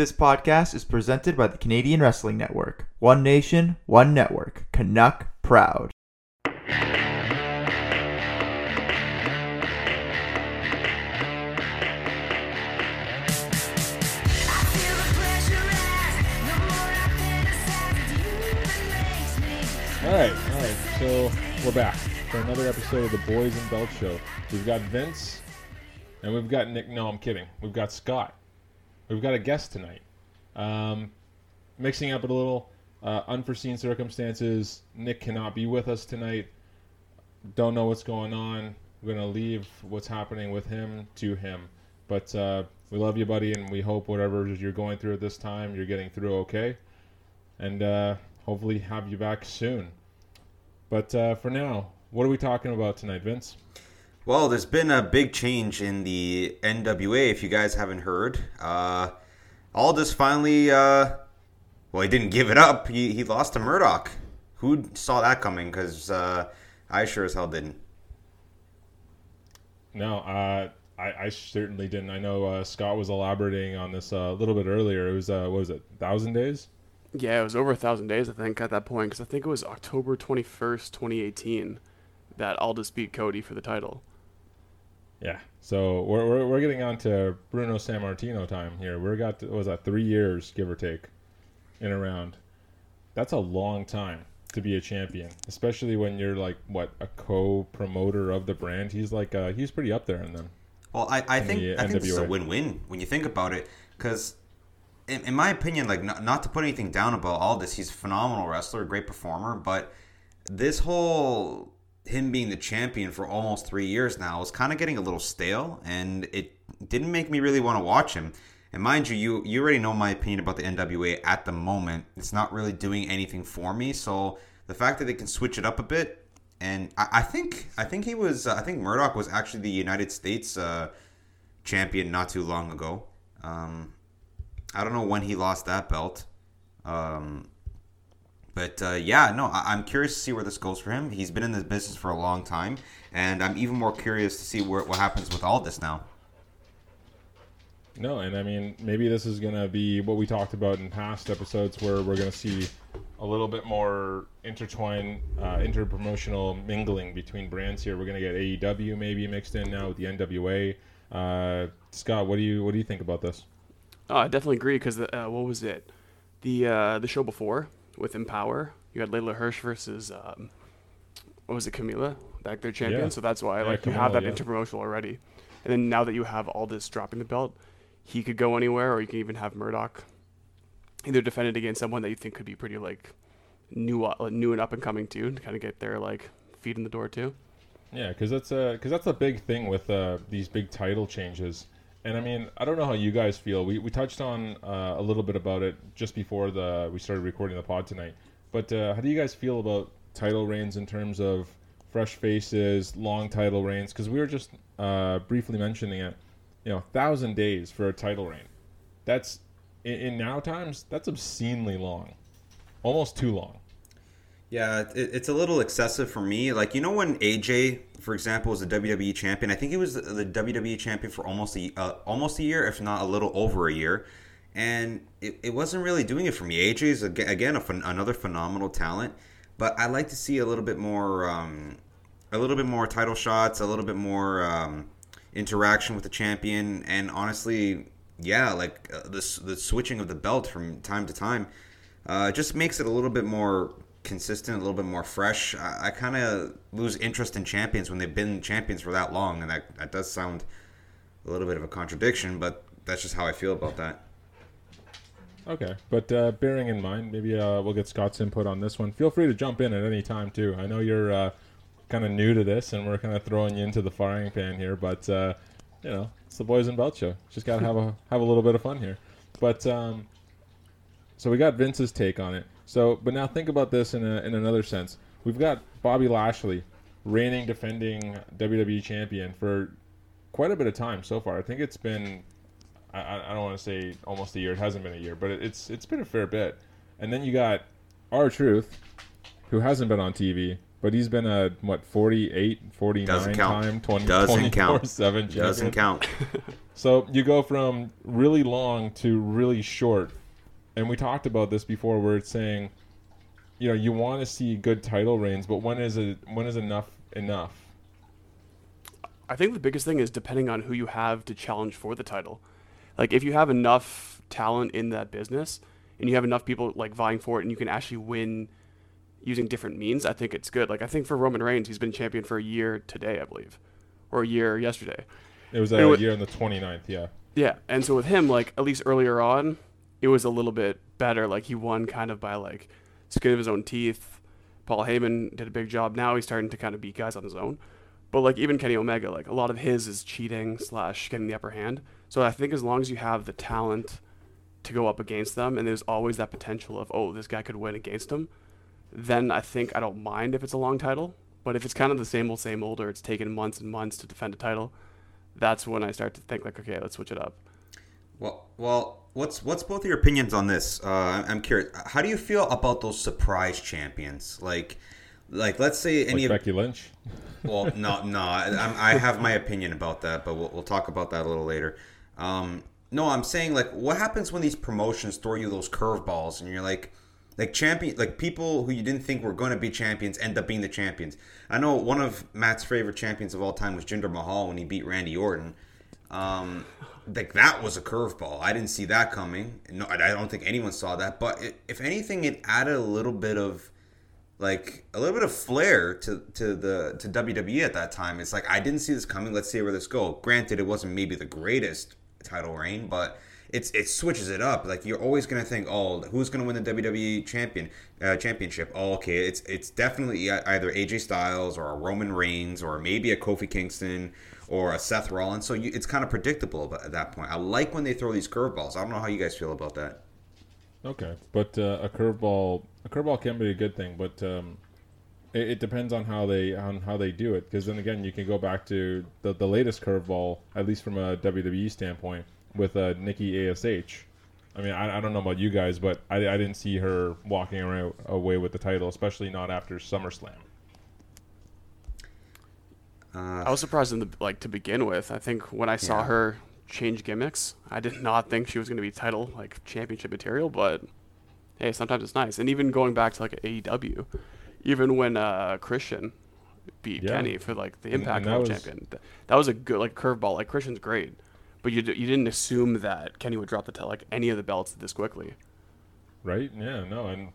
This podcast is presented by the Canadian Wrestling Network. One nation, one network. Canuck proud. All right, all right. So we're back for another episode of the Boys and Belt Show. We've got Vince, and we've got Nick. No, I'm kidding. We've got Scott. We've got a guest tonight. Um, mixing up a little uh, unforeseen circumstances. Nick cannot be with us tonight. Don't know what's going on. We're gonna leave what's happening with him to him. But uh, we love you, buddy, and we hope whatever you're going through at this time, you're getting through okay. And uh, hopefully have you back soon. But uh, for now, what are we talking about tonight, Vince? Well, there's been a big change in the NWA. If you guys haven't heard, uh, Aldis finally, uh, well, he didn't give it up. He, he lost to Murdoch. Who saw that coming? Because uh, I sure as hell didn't. No, uh, I, I certainly didn't. I know uh, Scott was elaborating on this uh, a little bit earlier. It was uh, what was it, thousand days? Yeah, it was over a thousand days, I think, at that point, because I think it was October 21st, 2018, that Aldis beat Cody for the title. Yeah. So we're, we're, we're getting on to Bruno Sammartino time here. We're got what was that three years give or take, in a round. That's a long time to be a champion, especially when you're like what a co-promoter of the brand. He's like uh, he's pretty up there in them. Well, I, I think the I think this is a win-win when you think about it. Because, in, in my opinion, like not, not to put anything down about Aldis, he's a phenomenal wrestler, great performer. But this whole him being the champion for almost three years now is kind of getting a little stale, and it didn't make me really want to watch him. And mind you, you you already know my opinion about the NWA at the moment. It's not really doing anything for me. So the fact that they can switch it up a bit, and I, I think I think he was uh, I think Murdoch was actually the United States uh, champion not too long ago. Um, I don't know when he lost that belt. Um, but uh, yeah, no, I- I'm curious to see where this goes for him. He's been in this business for a long time, and I'm even more curious to see where, what happens with all this now. No, and I mean maybe this is gonna be what we talked about in past episodes, where we're gonna see a little bit more intertwined, uh, interpromotional mingling between brands here. We're gonna get AEW maybe mixed in now with the NWA. Uh, Scott, what do you what do you think about this? Oh, I definitely agree, because uh, what was it? The uh, the show before with Empower, you had Leyla Hirsch versus, um, what was it, Camila, back there champion. Yeah. So that's why Yeah, like you have that yeah. interpromotional already. And then now that you have Aldis dropping the belt, he could go anywhere, or you can even have Murdoch either defend it against someone that you think could be pretty like new, uh, new and up and coming too, to kind of get their like feet in the door too. Yeah, because that's a because that's a big thing with uh, these big title changes. And I mean, I don't know how you guys feel. We, we touched on uh, a little bit about it just before the we started recording the pod tonight. But uh, how do you guys feel about title reigns in terms of fresh faces, long title reigns? Because we were just uh, briefly mentioning it. You know, thousand days for a title reign. That's in, in now times. That's obscenely long, almost too long. Yeah, it, it's a little excessive for me. Like you know when AJ, for example, was the WWE champion. I think he was the, the WWE champion for almost a uh, almost a year, if not a little over a year, and it, it wasn't really doing it for me. AJ is again a another phenomenal talent, but I like to see a little bit more, um, a little bit more title shots, a little bit more um, interaction with the champion, and honestly, yeah, like uh, the the switching of the belt from time to time uh, just makes it a little bit more consistent, a little bit more fresh. I, I kind of lose interest in champions when they've been champions for that long, and that, that does sound a little bit of a contradiction, but that's just how I feel about that. Okay, but uh, bearing in mind, maybe uh, we'll get Scott's input on this one. Feel free to jump in at any time too. I know you're uh, kind of new to this, and we're kind of throwing you into the frying pan here. But uh, you know, it's the Boys and Belt show. Just gotta have a have a little bit of fun here. But um, so we got Vince's take on it. So, but now think about this in a, in another sense. We've got Bobby Lashley, reigning defending WWE champion for quite a bit of time so far. I think it's been I- I, don't want to say almost a year. It hasn't been a year, but it, it's it's been a fair bit. And then you got R-Truth, who hasn't been on TV but he's been a what 48, 49 Doesn't count. time 20, Doesn't count. 7 champion. Doesn't count. So you go from really long to really short, and we talked about this before, where it's saying, you know, you want to see good title reigns, but when is it? When is enough enough? I think the biggest thing is depending on who you have to challenge for the title. Like if you have enough talent in that business and you have enough people like vying for it and you can actually win using different means, I think it's good. Like I think for Roman Reigns, he's been champion for a year today, I believe. Or a year yesterday. It was And a with- year on the 29th, yeah. Yeah, and so with him, like at least earlier on, it was a little bit better. Like he won kind of by like skin of his own teeth. Paul Heyman did a big job. Now he's starting to kind of beat guys on his own. But like even Kenny Omega, like a lot of his is cheating slash getting the upper hand. So I think as long as you have the talent to go up against them, and there's always that potential of oh this guy could win against him, then I think I don't mind if it's a long title. But if it's kind of the same old same old, or it's taken months and months to defend a title, that's when I start to think like okay let's switch it up. Well, well, what's what's both of your opinions on this? Uh, I'm- curious. How do you feel about those surprise champions? Like, like let's say any Like of Becky Lynch. well, no, no, I, I have my opinion about that, but we'll, we'll talk about that a little later. Um, no, I'm saying like, what happens when these promotions throw you those curveballs, and you're like, like champion, like people who you didn't think were going to be champions end up being the champions. I know one of Matt's favorite champions of all time was Jinder Mahal when he beat Randy Orton. Um, like that was a curveball. I didn't see that coming. No, I don't think anyone saw that. But it, if anything, it added a little bit of like a little bit of flair to to the to WWE at that time. It's like I didn't see this coming. Let's see where this go. Granted, it wasn't maybe the greatest title reign, but it's it switches it up. Like you're always gonna think, oh, who's gonna win the WWE champion uh, championship? Oh, okay, it's it's definitely either AJ Styles or a Roman Reigns or maybe a Kofi Kingston or a Seth Rollins. So you, it's kind of predictable at that point. I like when they throw these curveballs. I don't know how you guys feel about that. Okay, but uh, a curveball, a curveball can be a good thing, but um, it, it depends on how they on how they do it. Because then again, you can go back to the the latest curveball, at least from a WWE standpoint, with uh, Nikki Ash. I mean, I, I don't know about you guys, but I, I didn't see her walking around away with the title, especially not after SummerSlam. Uh, I was surprised in the like to begin with. I think when I saw Yeah. her change gimmicks, I did not think she was going to be title like championship material. But hey, sometimes it's nice. And even going back to like AEW, even when uh, Christian beat Yeah. Kenny for like the Impact and that World was- Champion, th- that was a good like curveball. Like Christian's great, but you d- you didn't assume that Kenny would drop the t- like any of the belts this quickly. Right? Yeah, no, and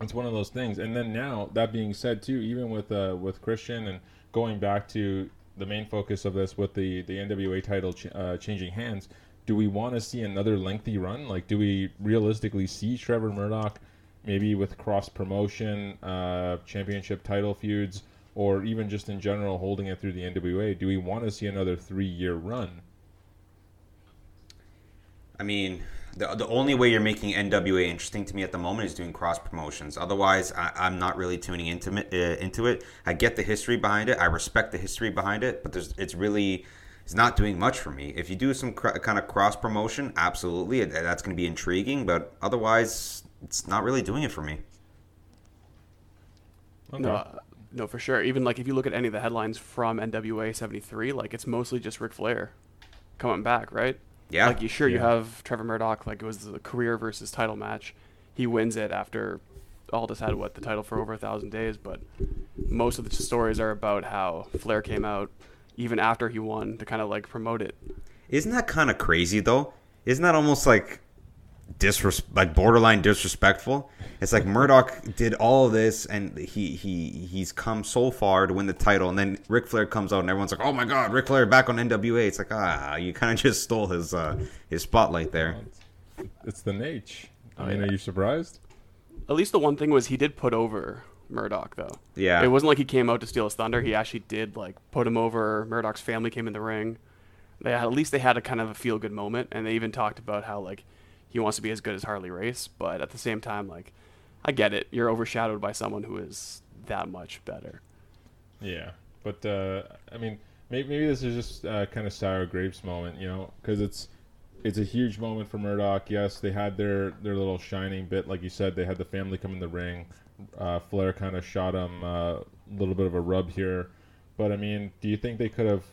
it's one of those things. And then now, that being said, too, even with uh, with Christian and going back to the main focus of this with the the NWA title ch- uh, changing hands, do we want to see another lengthy run? Like, do we realistically see Trevor Murdoch maybe with cross promotion, uh, championship title feuds, or even just in general holding it through the NWA? Do we want to see another three year run? I mean, the, the only way you're making NWA interesting to me at the moment is doing cross promotions. Otherwise, I, I'm not really tuning into it, uh, into it. I get the history behind it. I respect the history behind it, but there's it's really it's not doing much for me. If you do some cr- kind of cross promotion, absolutely, that's going to be intriguing. But otherwise, it's not really doing it for me. Okay. No, no, for sure. Even like if you look at any of the headlines from NWA '73, like it's mostly just Ric Flair coming back, right? Yeah, Like you sure you have Trevor Murdoch, like it was the career versus title match. He wins it after Aldis had what the title for over a thousand days, but most of the stories are about how Flair came out even after he won to kind of like promote it. Isn't that kind of crazy though? Isn't that almost like disres like borderline disrespectful? It's like Murdoch did all of this and he he he's come so far to win the title, and then Ric Flair comes out and everyone's like, "Oh my God, Ric Flair back on NWA!" It's like ah, you kind of just stole his uh, his spotlight there. It's the Nate. I Oh, mean, are you surprised? At least the one thing was he did put over Murdoch though. Yeah. It wasn't like he came out to steal his thunder. He actually did like put him over. Murdoch's family came in the ring. They had, at least they had a kind of a feel good moment, and they even talked about how like he wants to be as good as Harley Race, but at the same time, like I get it. You're overshadowed by someone who is that much better. Yeah, but uh, I mean, maybe, maybe this is just uh, kind of sour grapes moment, you know, because it's it's a huge moment for Murdoch. Yes, they had their their little shining bit, like you said. They had the family come in the ring. Uh, Flair kind of shot him uh, little bit of a rub here. But I mean, do you think they could have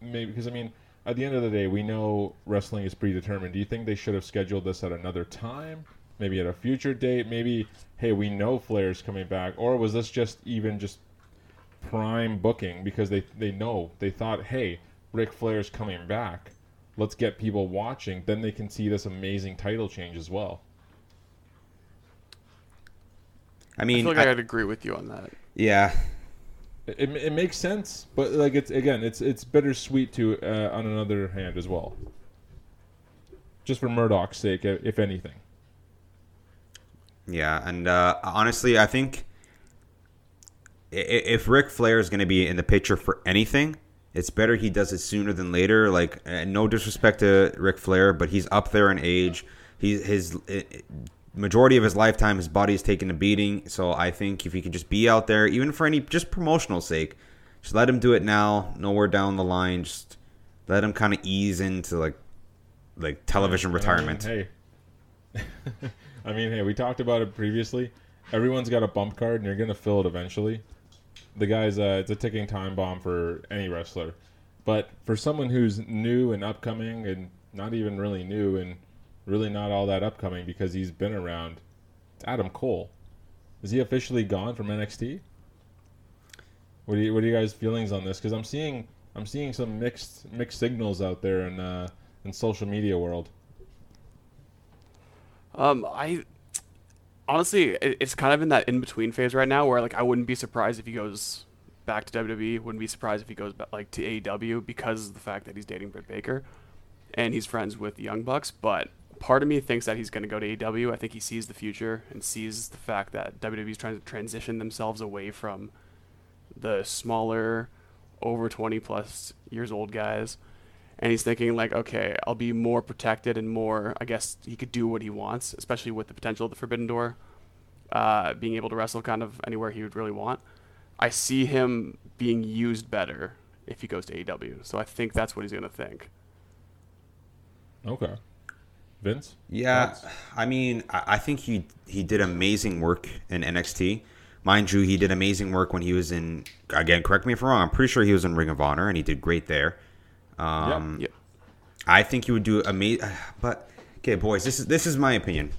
maybe because I mean, at the end of the day, we know wrestling is predetermined. Do you think they should have scheduled this at another time? Maybe at a future date? Maybe hey, we know Flair's coming back, or was this just even just prime booking because they they know they thought, hey, Ric Flair's coming back. Let's get people watching. Then they can see this amazing title change as well. I I mean, feel like I, I- would agree with you on that. yeah, It, it, makes sense, but like it's again, it's it's bittersweet to uh, on another hand as well. Just for Murdoch's sake, if anything. Yeah, and uh, honestly, I think if Ric Flair is going to be in the picture for anything, it's better he does it sooner than later. Like, uh, no disrespect to Ric Flair, but he's up there in age. He his majority of his lifetime, his body body's taken a beating. So I think if he could just be out there, even for any just promotional sake, just let him do it now. Nowhere down the line, just let him kind of ease into like like television And I mean, retirement. hey, I mean, hey, we talked about it previously. Everyone's got a bump card, and you're gonna fill it eventually. The guy's uh, it's a ticking time bomb for any wrestler, but for someone who's new and upcoming, and not even really new, and really not all that upcoming because he's been around, it's Adam Cole. Is he officially gone from NXT? What are you, what are you guys' feelings on this? Because I'm seeing I'm seeing some mixed mixed signals out there in uh, in social media world. Um, I honestly, it's kind of in that in between phase right now, where like I wouldn't be surprised if he goes back to WWE. Wouldn't be surprised if he goes back like to AEW because of the fact that he's dating Britt Baker, and he's friends with Young Bucks. But part of me thinks that he's going to go to AEW. I think he sees the future and sees the fact that WWE is trying to transition themselves away from the smaller, over 20 plus years old guys. And he's thinking like, okay, I'll be more protected and more. I guess he could do what he wants, especially with the potential of the Forbidden Door, uh, being able to wrestle kind of anywhere he would really want. I see him being used better if he goes to AEW. So I think that's what he's gonna think. Okay. Vince? Yeah, Thoughts? I mean, I think he he did amazing work in NXT. Mind you, he did amazing work when he was in. Again, correct me if I'm wrong. I'm pretty sure he was in Ring of Honor, and he did great there. Um, Yep. I think he would do amazing. But okay, boys, this is this is my opinion.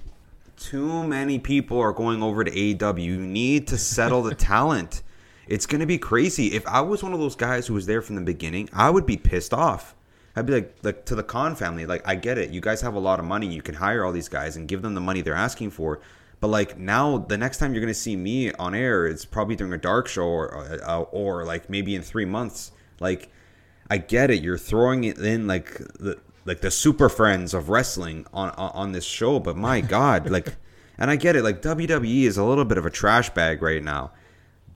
Too many people are going over to AEW. You need to settle the talent. It's gonna be crazy. If I was one of those guys who was there from the beginning, I would be pissed off. I'd be like, like to the Khan family, like I get it. You guys have a lot of money. You can hire all these guys and give them the money they're asking for. But like now, the next time you're gonna see me on air, it's probably during a dark show or uh, or like maybe in three months. Like I get it. You're throwing it in like the like the super friends of wrestling on on, on this show, but my god, like, and I get it. Like WWE is a little bit of a trash bag right now,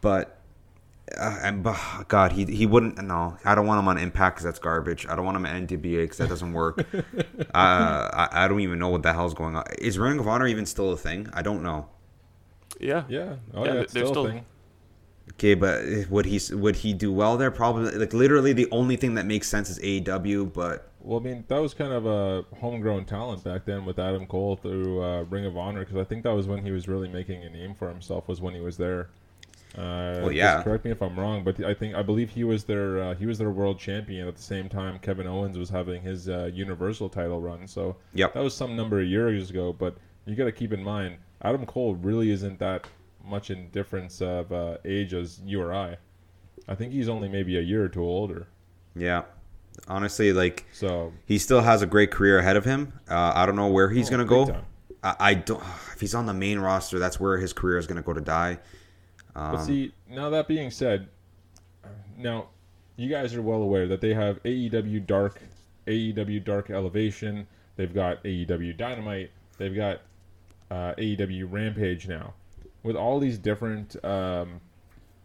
but. Uh, and but, God, he he wouldn't. No, I don't want him on Impact because that's garbage. I don't want him at NWA because that doesn't work. uh, I, I don't even know what the hell's going on. Is Ring of Honor even still a thing? I don't know. Yeah. Yeah. Oh Yeah, yeah, it's they're still, still- a thing. Okay, but would he would he do well there? Probably. Like literally, the only thing that makes sense is AEW. But Well, I mean, that was kind of a homegrown talent back then with Adam Cole through uh, Ring of Honor because I think that was when he was really making a name for himself was when he was there. Uh, Well, yeah. Correct me if I'm wrong, but I think I believe he was their uh, he was their world champion at the same time Kevin Owens was having his uh, Universal title run. So Yep. that was some number of years ago. But you got to keep in mind, Adam Cole really isn't that much in difference of uh, age as you or I. I think he's only maybe a year or two older. yeah, honestly, like So he still has a great career ahead of him. Uh, I don't know where he's Oh, gonna go. I, I don't. If he's on the main roster, that's where his career is gonna go to die. Um, But see, now that being said, now you guys are well aware that they have AEW Dark, AEW Dark Elevation. They've got AEW Dynamite. They've got uh, AEW Rampage now. With all these different, um,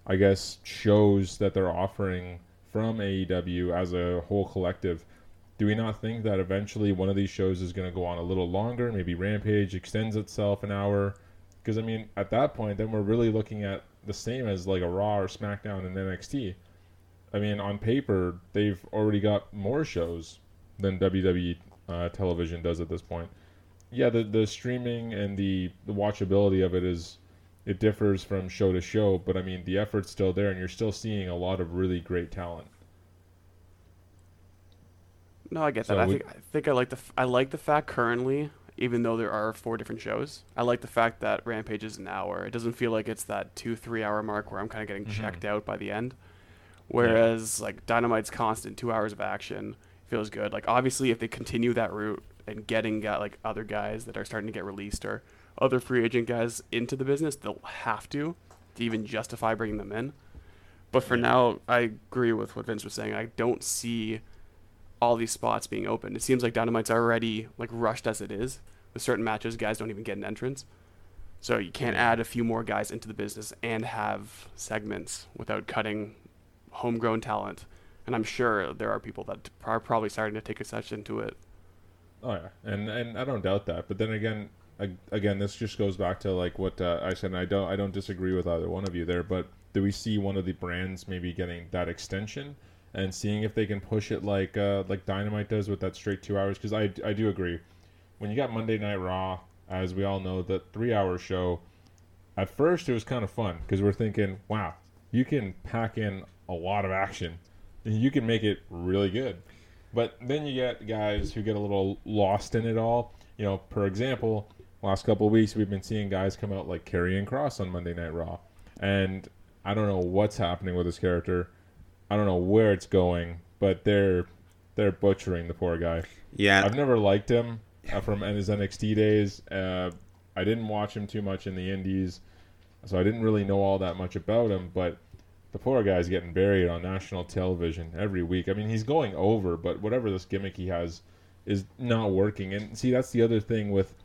I guess, shows that they're offering from AEW as a whole collective, do we not think that eventually one of these shows is going to go on a little longer? Maybe Rampage extends itself an hour. Because I mean, at that point, then we're really looking at the same as like a Raw or SmackDown and NXT. I mean, on paper, they've already got more shows than WWE uh, television does at this point. Yeah, the the streaming and the, the watchability of it is it differs from show to show, but I mean the effort's still there, and you're still seeing a lot of really great talent. No, I get So that. I we- think I think I like the I like the fact currently, even though there are four different shows, I like the fact that Rampage is an hour. It doesn't feel like it's that two three hour mark where I'm kind of getting Mhm. checked out by the end. Whereas like Dynamite's constant two hours of action feels good. Like obviously if they continue that route and getting got like other guys that are starting to get released or other free agent guys into the business, they'll have to to even justify bringing them in. But for Yeah. now, I agree with what Vince was saying. I don't see all these spots being open. It seems like Dynamite's already like rushed as it is. With certain matches, guys don't even get an entrance. So you can't add a few more guys into the business and have segments without cutting homegrown talent. And I'm sure there are people that are probably starting to take exception to it. Oh yeah, and and I don't doubt that. But then again, ag- again, this just goes back to like what uh, I said. And I don't I don't disagree with either one of you there. But do we see one of the brands maybe getting that extension and seeing if they can push it like uh, like Dynamite does with that straight two hours? Because I I do agree. When you got Monday Night Raw, as we all know, the three hour show. At first, it was kind of fun because we're thinking, wow, you can pack in a lot of action, and you can make it really good. But then you get guys who get a little lost in it all. You know, for example, last couple of weeks we've been seeing guys come out like Karrion Kross on Monday Night Raw, and I don't know what's happening with his character. I don't know where it's going, but they're they're butchering the poor guy. Yeah, I've never liked him uh, from his NXT days. Uh, I didn't watch him too much in the Indies, so I didn't really know all that much about him. But the poor guy's getting buried on national television every week. I mean, he's going over, but whatever this gimmick he has is not working. And see, that's the other thing with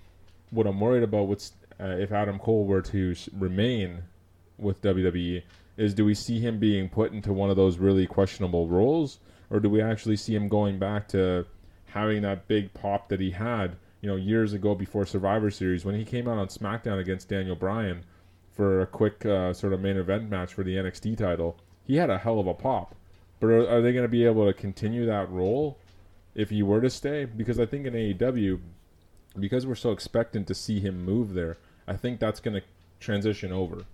what I'm worried about. What's uh, if Adam Cole were to remain with WWE? Is do we see him being put into one of those really questionable roles, or do we actually see him going back to having that big pop that he had, you know, years ago before Survivor Series when he came out on SmackDown against Daniel Bryan for a quick uh, sort of main event match for the NXT title? He had a hell of a pop, but are, are they going to be able to continue that role if he were to stay? Because I think in AEW, because we're so expectant to see him move there, I think that's going to transition over.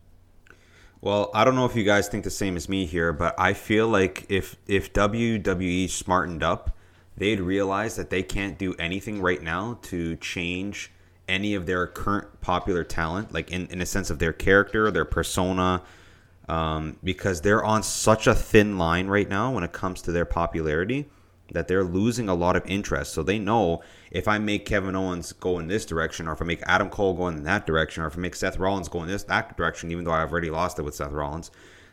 Well, I don't know if you guys think the same as me here, but I feel like if if WWE smartened up, they'd realize that they can't do anything right now to change any of their current popular talent, like in, in a sense of their character, their persona, um, because they're on such a thin line right now when it comes to their popularity that they're losing a lot of interest. So they know if I make Kevin Owens go in this direction, or if I make Adam Cole go in that direction, or if I make Seth Rollins go in this that direction, even though I've already lost it with Seth Rollins,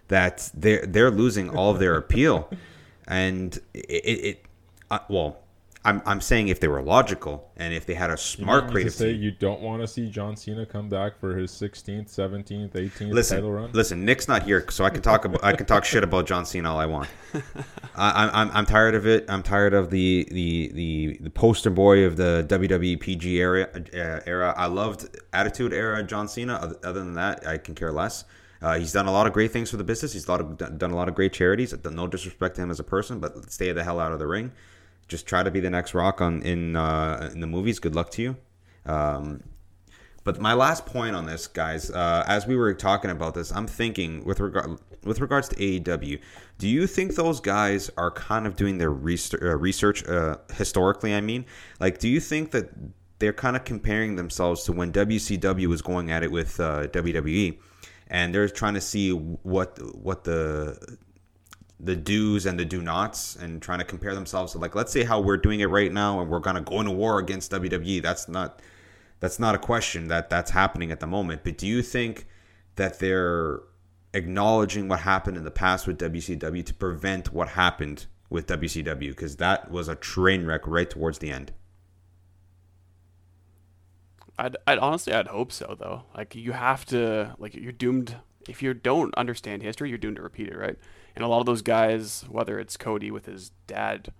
that they're they're losing all of their appeal, and it, it uh, well. I'm, I'm saying if they were logical and if they had a You smart to creative say team. you don't want to see John Cena come back for his 16th, 17th, 18th listen, title run? listen. Nick's not here, so I can talk about I can talk shit about John Cena all I want. I, I'm I'm tired of it. I'm tired of the the the, the poster boy of the WWE PG era uh, era. I loved Attitude era John Cena. Other, than that, I can care less. Uh, he's done a lot of great things for the business. He's of, done a lot of great charities. No disrespect to him as a person, but stay the hell out of the ring. Just try to be the next Rock on in uh, in the movies. Good luck to you. Um, but my last point on this, guys, uh, as we were talking about this, I'm thinking with regard with regards to AEW, do you think those guys are kind of doing their research, uh, research uh, historically? I mean, like, do you think that they're kind of comparing themselves to when WCW was going at it with uh, WWE, and they're trying to see what what the the do's and the do nots and trying to compare themselves to like let's say how we're doing it right now and we're gonna go into war against WWE. That's not that's not a question that that's happening at the moment. But do you think that they're acknowledging what happened in the past with WCW to prevent what happened with WCW? Because that was a train wreck right towards the end. I'd, I'd honestly, I'd hope so though. Like you have to, like you're doomed. If you don't understand history, you're doomed to repeat it, right? And a lot of those guys, whether it's Cody with his dad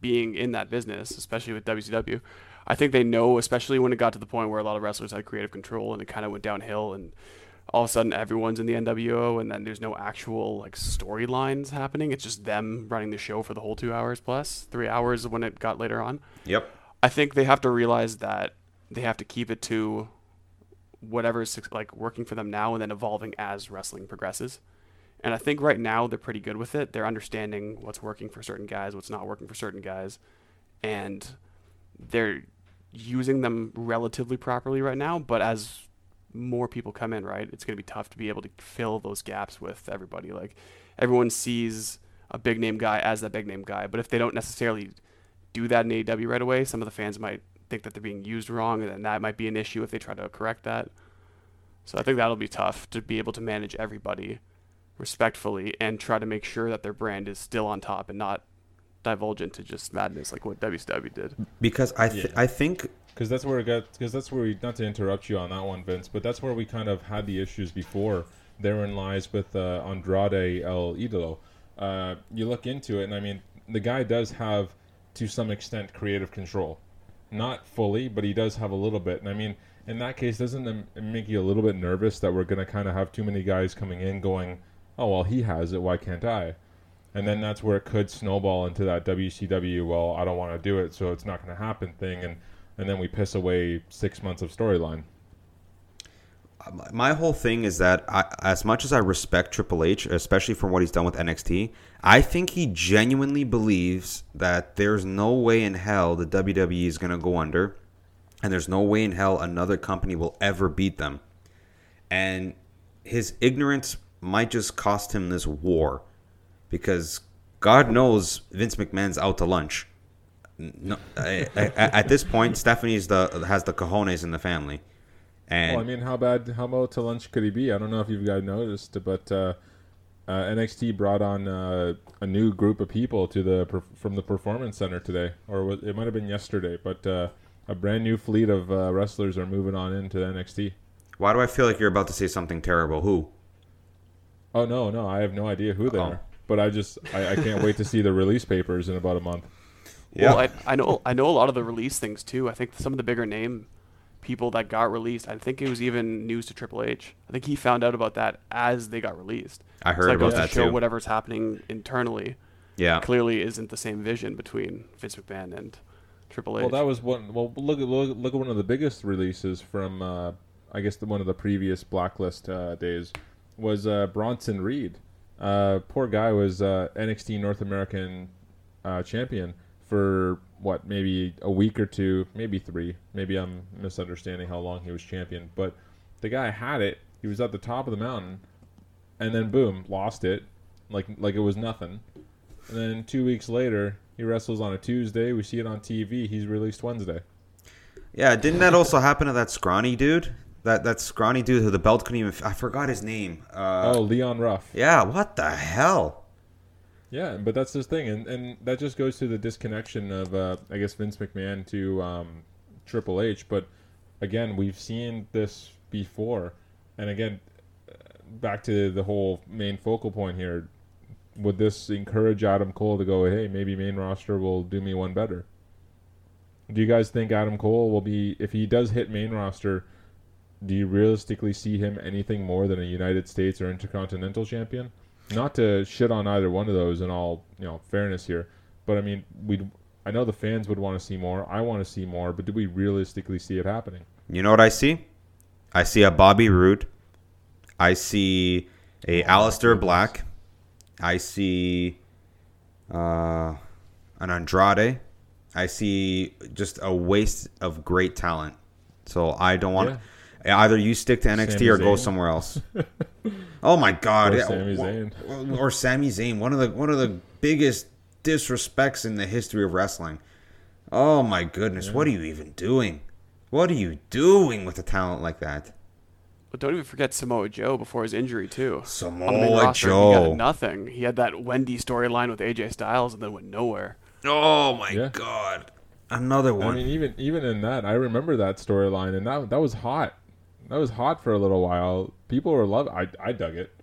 being in that business, especially with WCW, I think they know, especially when it got to the point where a lot of wrestlers had creative control and it kind of went downhill, and all of a sudden everyone's in the NWO, and then there's no actual like storylines happening. It's just them running the show for the whole two hours plus three hours when it got later on. Yep. I think they have to realize that they have to keep it to whatever is like working for them now and then evolving as wrestling progresses. And I think right now they're pretty good with it. They're understanding what's working for certain guys, what's not working for certain guys, and they're using them relatively properly right now. But as more people come in, right, it's going to be tough to be able to fill those gaps with everybody. Like everyone sees a big name guy as that big name guy, but if they don't necessarily do that in AEW right away, some of the fans might think that they're being used wrong, and then that might be an issue if they try to correct that. So I think that'll be tough to be able to manage everybody respectfully and try to make sure that their brand is still on top and not divulge into just madness like what WCW did. Because I th- Yeah. I think because that's where it got because that's where we not to interrupt you on that one vince but that's where we kind of had the issues before therein lies with uh, andrade el idolo uh, you look into it and i mean the guy does have to some extent creative control not fully but he does have a little bit and i mean in that case doesn't it make you a little bit nervous that we're going to kind of have too many guys coming in going oh well he has it why can't i and then that's where it could snowball into that WCW. Well, I don't want to do it, so it's not going to happen thing, and and then we piss away six months of storyline. Uh, my whole thing is that I, as much as I respect Triple H, especially from what he's done with NXT, I think he genuinely believes that there's no way in hell the WWE is going to go under, and there's no way in hell another company will ever beat them. And his ignorance might just cost him this war, because God knows Vince McMahon's out to lunch. No, I- I- at this point, Stephanie's the has the cojones in the family. And Well, I mean, how bad, how about to lunch could he be? I don't know if you guys noticed, but uh, uh, NXT brought on uh, a new group of people to the from the Performance Center today, or it might have been yesterday. But uh, a brand new fleet of uh, wrestlers are moving on into NXT. Why do I feel like you're about to say something terrible? Who? Oh no, no, I have no idea who they Oh. are, but I just I, I can't wait to see the release papers in about a month. Well, I, I know I know a lot of the release things too. I think some of the bigger name people that got released. I think it was even news to Triple H. I think he found out about that as they got released. I heard so that about goes that to show too. whatever's happening internally Yeah. clearly isn't the same vision between Vince McMahon and Triple H. Well, that was one. Well, look at look, look at one of the biggest releases from uh, I guess the, one of the previous Blacklist uh, days was uh, Bronson Reed. Uh, poor guy was uh, NXT North American uh, champion for what maybe a week or two, maybe three. Maybe I'm misunderstanding how long he was champion, but the guy had it. He was at the top of the mountain, and then boom, lost it, like like it was nothing. And then two weeks later, he wrestles on a Tuesday. We see it on TV. He's released Wednesday. Yeah, didn't that also happen to that scrawny dude? That that scrawny dude who the belt couldn't even. I forgot his name. Uh, oh, Leon Ruff. Yeah, what the hell? Yeah, but that's his thing, and and that just goes to the disconnection of uh, I guess Vince McMahon to um, Triple H. But again, we've seen this before, and again, uh, back to the whole main focal point here. Would this encourage Adam Cole to go, hey, maybe main roster will do me one better? Do you guys think Adam Cole will be, if he does hit main roster, do you realistically see him anything more than a United States or Intercontinental champion? Not to shit on either one of those in all you know fairness here, but I mean we I know the fans would want to see more. I want to see more, but do we realistically see it happening? You know what I see? I see a Bobby Roode. I see a Aleister Black. I see uh, an Andrade. I see just a waste of great talent. So I don't want either you stick to NXT Sami or go somewhere else. oh my God! Or yeah, Sami or- Zayn. or Sami Zayn, one of the one of the biggest disrespects in the history of wrestling. Oh my goodness, what are you even doing? What are you doing with a talent like that? But don't even forget Samoa Joe before his injury too. Samoa On the main roster, He Joe. got nothing. He had that Wendy storyline with AJ Styles and then went nowhere. Oh my Yeah. god. Another one. I mean, even even in that, I remember that storyline, and that that was hot. That was hot for a little while. People were love. I I dug it.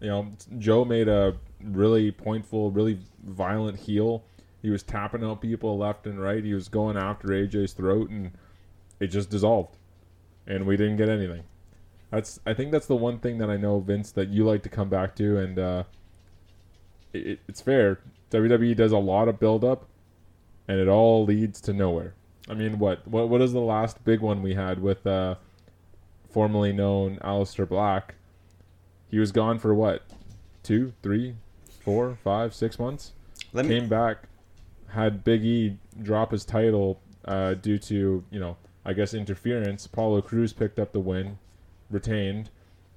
You know, Joe made a really pointful, really violent heel. He was tapping out people left and right. He was going after AJ's throat, and it just dissolved, and we didn't get anything. That's I think that's the one thing that I know Vince that you like to come back to, and uh, it, it's fair. WWE does a lot of build up, and it all leads to nowhere. I mean, what what what is the last big one we had with uh, formerly known Aleister Black, he was gone for what, two, three, four, five, six months. Let me Came back, had Big E drop his title uh, due to you know I guess interference. Apollo Crews picked up the win, retained,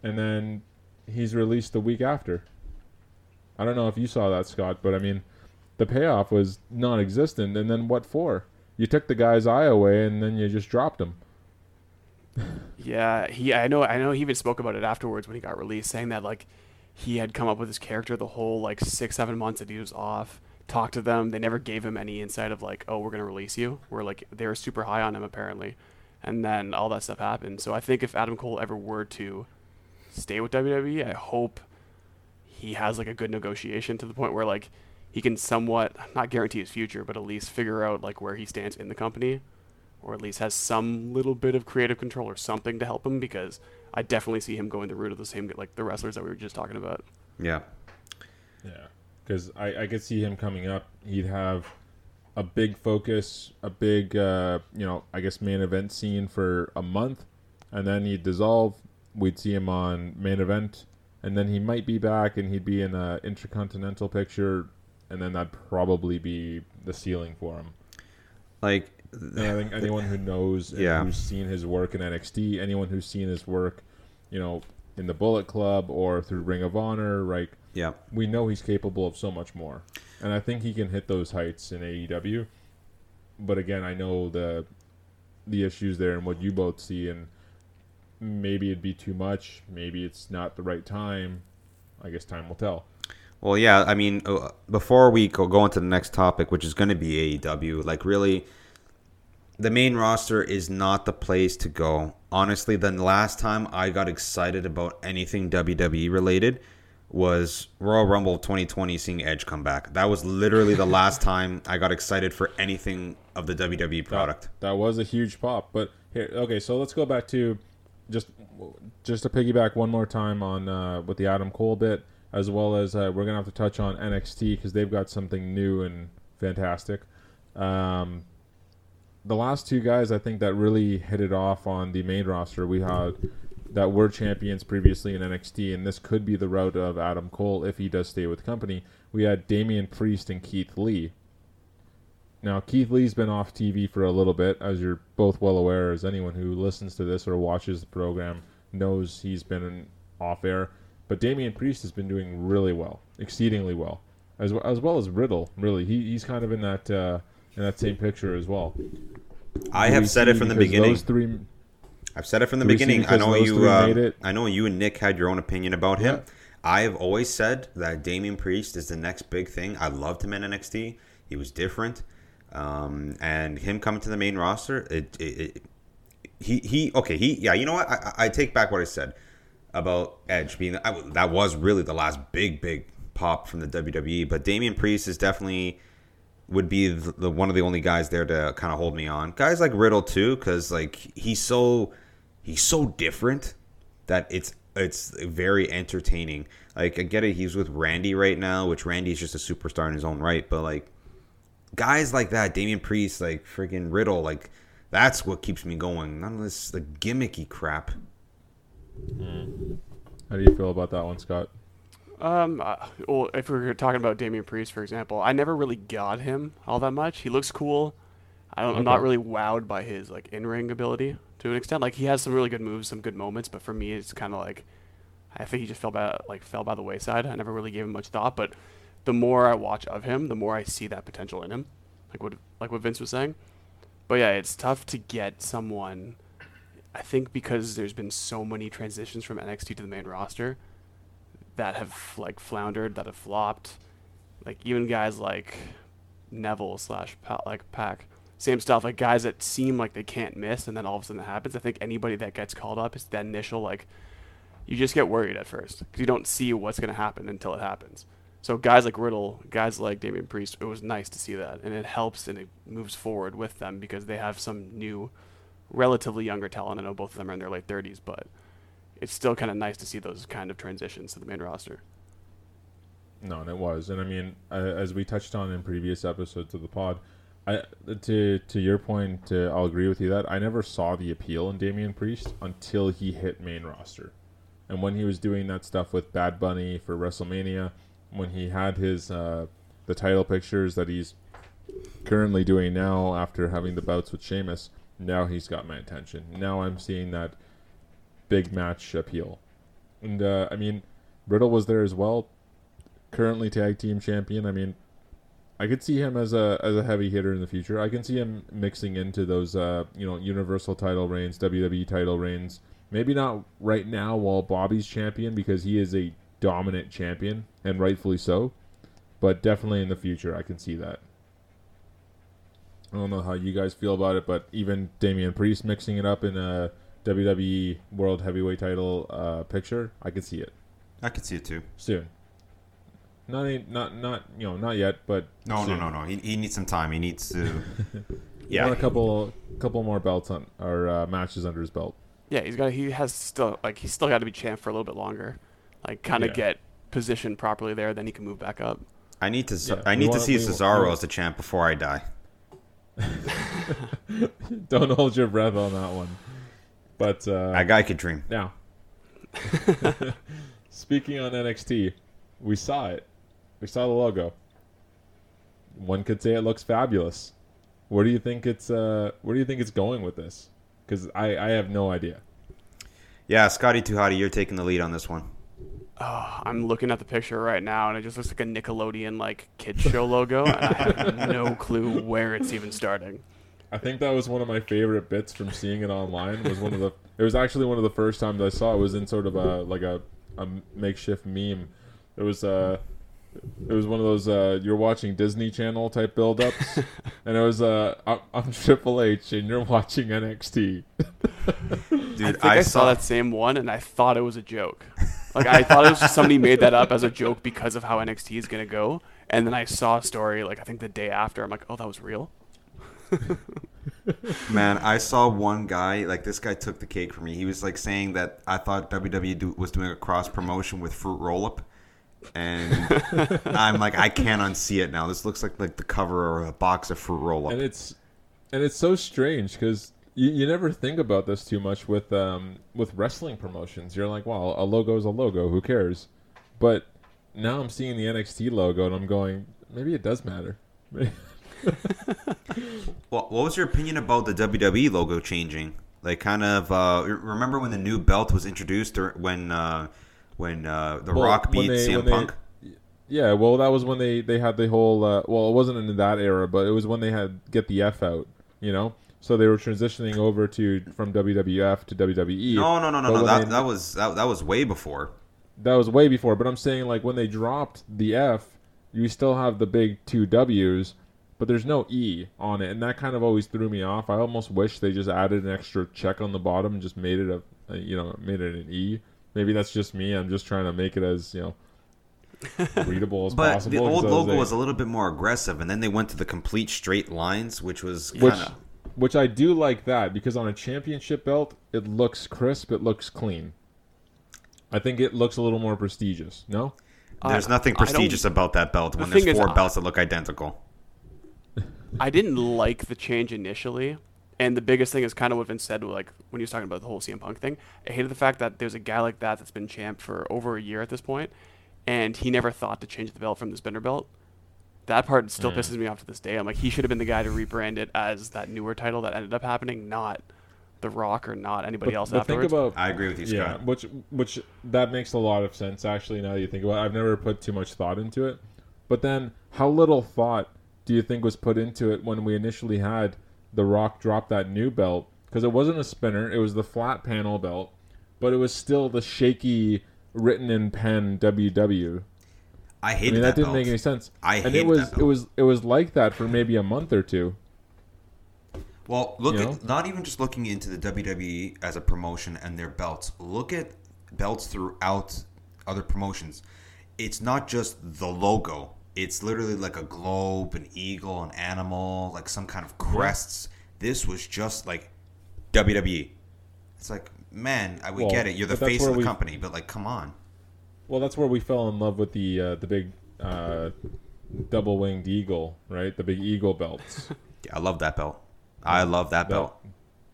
and then he's released the week after. I don't know if you saw that, Scott, but I mean, the payoff was non-existent. And then what for? You took the guy's eye away, and then you just dropped him. Yeah, he. I know. I know. He even spoke about it afterwards when he got released, saying that like he had come up with his character the whole like six, seven months that he was off. Talked to them. They never gave him any insight of like, oh, we're gonna release you. We're like they were super high on him apparently, and then all that stuff happened. So I think if Adam Cole ever were to stay with WWE, I hope he has like a good negotiation to the point where like he can somewhat not guarantee his future, but at least figure out like where he stands in the company or at least has some little bit of creative control or something to help him because I definitely see him going the route of the same like the wrestlers that we were just talking about. yeah. Yeah, because I, I could see him coming up. He'd have a big focus, a big, uh, you know, I guess main event scene for a month, and then he'd dissolve. We'd see him on main event, and then he might be back, and he'd be in a intercontinental picture, and then that'd probably be the ceiling for him. Like And I think anyone who knows Yeah. who's seen his work in NXT, anyone who's seen his work, you know, in the Bullet Club or through Ring of Honor, like yeah. we know he's capable of so much more, and I think he can hit those heights in AEW. But again, I know the the issues there and what you both see, and maybe it'd be too much. Maybe it's not the right time. I guess time will tell. Well, yeah. I mean, uh, before we go, go into the next topic, which is going to be AEW, like really, the main roster is not the place to go. Honestly, the last time I got excited about anything WWE related was Royal Rumble 2020, seeing Edge come back. That was literally the last time I got excited for anything of the WWE product. That was a huge pop. But here, okay, so let's go back to just just to piggyback one more time on uh, with the Adam Cole bit, as well as uh, we're gonna have to touch on NXT because they've got something new and fantastic. Um, the last two guys I think that really hit it off on the main roster we had that were champions previously in NXT, and this could be the route of Adam Cole if he does stay with the company. We had Damian Priest and Keith Lee. Now, Keith Lee's been off TV for a little bit, as you're both well aware, as anyone who listens to this or watches the program knows he's been off air. But Damian Priest has been doing really well, exceedingly well, as well as, well as Riddle. Really, he, he's kind of in that uh, in that same picture as well. I have said it from the beginning. Those three, I've said it from the Do we see beginning. I know you. Uh. I know you and Nick had your own opinion about him. I have always said that Damian Priest is the next big thing. I loved him in NXT. He was different, um, and him coming to the main roster, it, it, it he he okay he yeah you know what I, I I take back what I said about Edge being I, that was really the last big big pop from the WWE, but Damian Priest is definitely would be the, the one of the only guys there to kind of hold me on. Guys like Riddle too, because like he's so he's so different that it's it's very entertaining. Like I get it, he's with Randy right now, which Randy's just a superstar in his own right, but like guys like that, Damian Priest, like freaking Riddle, like that's what keeps me going. None of this like gimmicky crap. Hmm. how do you feel about that one, Scott? Um, uh, well, if we were talking about Damian Priest, for example, I never really got him all that much. He looks cool. I don't, I'm not really wowed by his like in-ring ability to an extent. Like he has some really good moves, some good moments, but for me, it's kind of like I think he just fell by like fell by the wayside. I never really gave him much thought, but the more I watch of him, the more I see that potential in him. Like what like what Vince was saying. But yeah, it's tough to get someone. I think because there's been so many transitions from NXT to the main roster that have like floundered, that have flopped. Like even guys like Neville slash Pa- like PAC, same stuff. Like guys that seem like they can't miss, and then all of a sudden it happens. I think anybody that gets called up is that initial like, you just get worried at first because you don't see what's gonna happen until it happens. So guys like Riddle, guys like Damian Priest, it was nice to see that, and it helps and it moves forward with them because they have some new, relatively younger talent. I know both of them are in their late 30s, but it's still kind of nice to see those kind of transitions to the main roster. No, and it was. And I mean, as we touched on in previous episodes of the pod, I to to your point, I'll agree with you that I never saw the appeal in Damian Priest until he hit main roster, and when he was doing that stuff with Bad Bunny for WrestleMania, when he had his uh, the title pictures that he's currently doing now after having the bouts with Sheamus, now he's got my attention. Now I'm seeing that big match appeal, and uh, I mean, Riddle was there as well, currently tag team champion. I mean. I could see him as a as a heavy hitter in the future. I can see him mixing into those uh, you know Universal title reigns, WWE title reigns. Maybe not right now while Bobby's champion because he is a dominant champion and rightfully so, but definitely in the future I can see that. I don't know how you guys feel about it, but even Damian Priest mixing it up in a WWE World Heavyweight Title uh, picture, I could see it I could see it too. soon. Not any, not not you know not yet, but No, no, soon. no, no. He, he needs some time. He needs to. Yeah, yeah. a couple couple more belts on or uh, matches under his belt. Yeah, he's got. He has still like he's still got to be champ for a little bit longer, like kind of Yeah. get positioned properly there. Then he can move back up. I need to. Yeah, I need to see we want- Cesaro we- as the champ before I die. Don't hold your breath on that one. But uh, A guy could dream. now, speaking on NXT, we saw it. We saw the logo. One could say it looks fabulous. Where do you think it's uh Where do you think it's going with this? Because I I have no idea. Yeah, Scotty Tuhati, you're taking the lead on this one. Oh, I'm looking at the picture right now, and it just looks like a Nickelodeon like kids show logo, and I have no clue where it's even starting. I think that was one of my favorite bits from seeing it online. Was one of the. It was actually one of the first times I saw it. Was in sort of a like a, a makeshift meme. It was uh, it was one of those uh, you're watching Disney Channel type build-ups, and it was uh, I'm, I'm Triple H and you're watching NXT. Dude, I think I, saw, that same one, and I thought it was a joke. Like I thought it was just somebody made that up as a joke because of how NXT is gonna go. And then I saw a story like I think the day after. I'm like, oh, that was real. Man, I saw one guy like this guy took the cake for me. He was like saying that I thought WWE do, was doing a cross promotion with Fruit Roll Up, and I'm like, I can't unsee it now. This looks like like the cover of a box of Fruit Roll and it's and it's so strange because you, you never think about this too much with um with wrestling promotions. You're like, well, a logo is a logo. Who cares? But now I'm seeing the NXT logo and I'm going, maybe it does matter. Well, what was your opinion about the WWE logo changing? Like, kind of. Uh, remember when the new belt was introduced, or when uh, when uh, the Well, Rock beat they- CM when they- Punk? yeah, well, that was when they they had the whole. Uh, well, it wasn't in that era, but it was when they had get the F out. You know, so they were transitioning over to from WWF to WWE. No, no, no, no, no. That, they- that was that, that was way before. that was way before. But I'm saying like when they dropped the F, you still have the big two W's, but there's no E on it, and that kind of always threw me off. I almost wish they just added an extra check on the bottom and just made it a, a you know made it an E. Maybe that's just me. I'm just trying to make it as you know readable as But possible. the 'cause old I was logo like- was a little bit more aggressive, and then they went to the complete straight lines, which was which kind of. which I do like that because on a championship belt it looks crisp, it looks clean. I think it looks a little more prestigious. No, There's I- nothing prestigious about that belt The when there's thing is, four belts that look identical. I didn't like the change initially, and the biggest thing is kind of what Vince said, like when he was talking about the whole CM Punk thing. I hated the fact that there's a guy like that that's been champ for over a year at this point, and he never thought to change the belt from the spinner belt. That part still mm. pisses me off to this day. I'm like, he should have been the guy to rebrand it as that newer title that ended up happening, not The Rock or not anybody else but think afterwards. about I agree with you, yeah, Scott. which which that makes a lot of sense actually. Now that you think about it, I've never put too much thought into it. But then, how little thought do you think was put into it when we initially had The Rock drop that new belt? Because it wasn't a spinner; it was the flat panel belt, but it was still the shaky, written in pen WW. I I mean, that, that, didn't belt. make any sense. I and it was that it was it was like that for maybe a month or two. Well, look You at know? not even just looking into the WWE as a promotion and their belts. Look at belts throughout other promotions. It's not just the logo. It's literally like a globe, an eagle, an animal, like some kind of crests. This was just like WWE. It's like, man, I, we Well, get it. You're the face of the we- company, but like, come on. Well, that's where we fell in love with the uh, the big uh, double winged eagle, right? The big eagle belts. Yeah, I love that belt. I love that belt.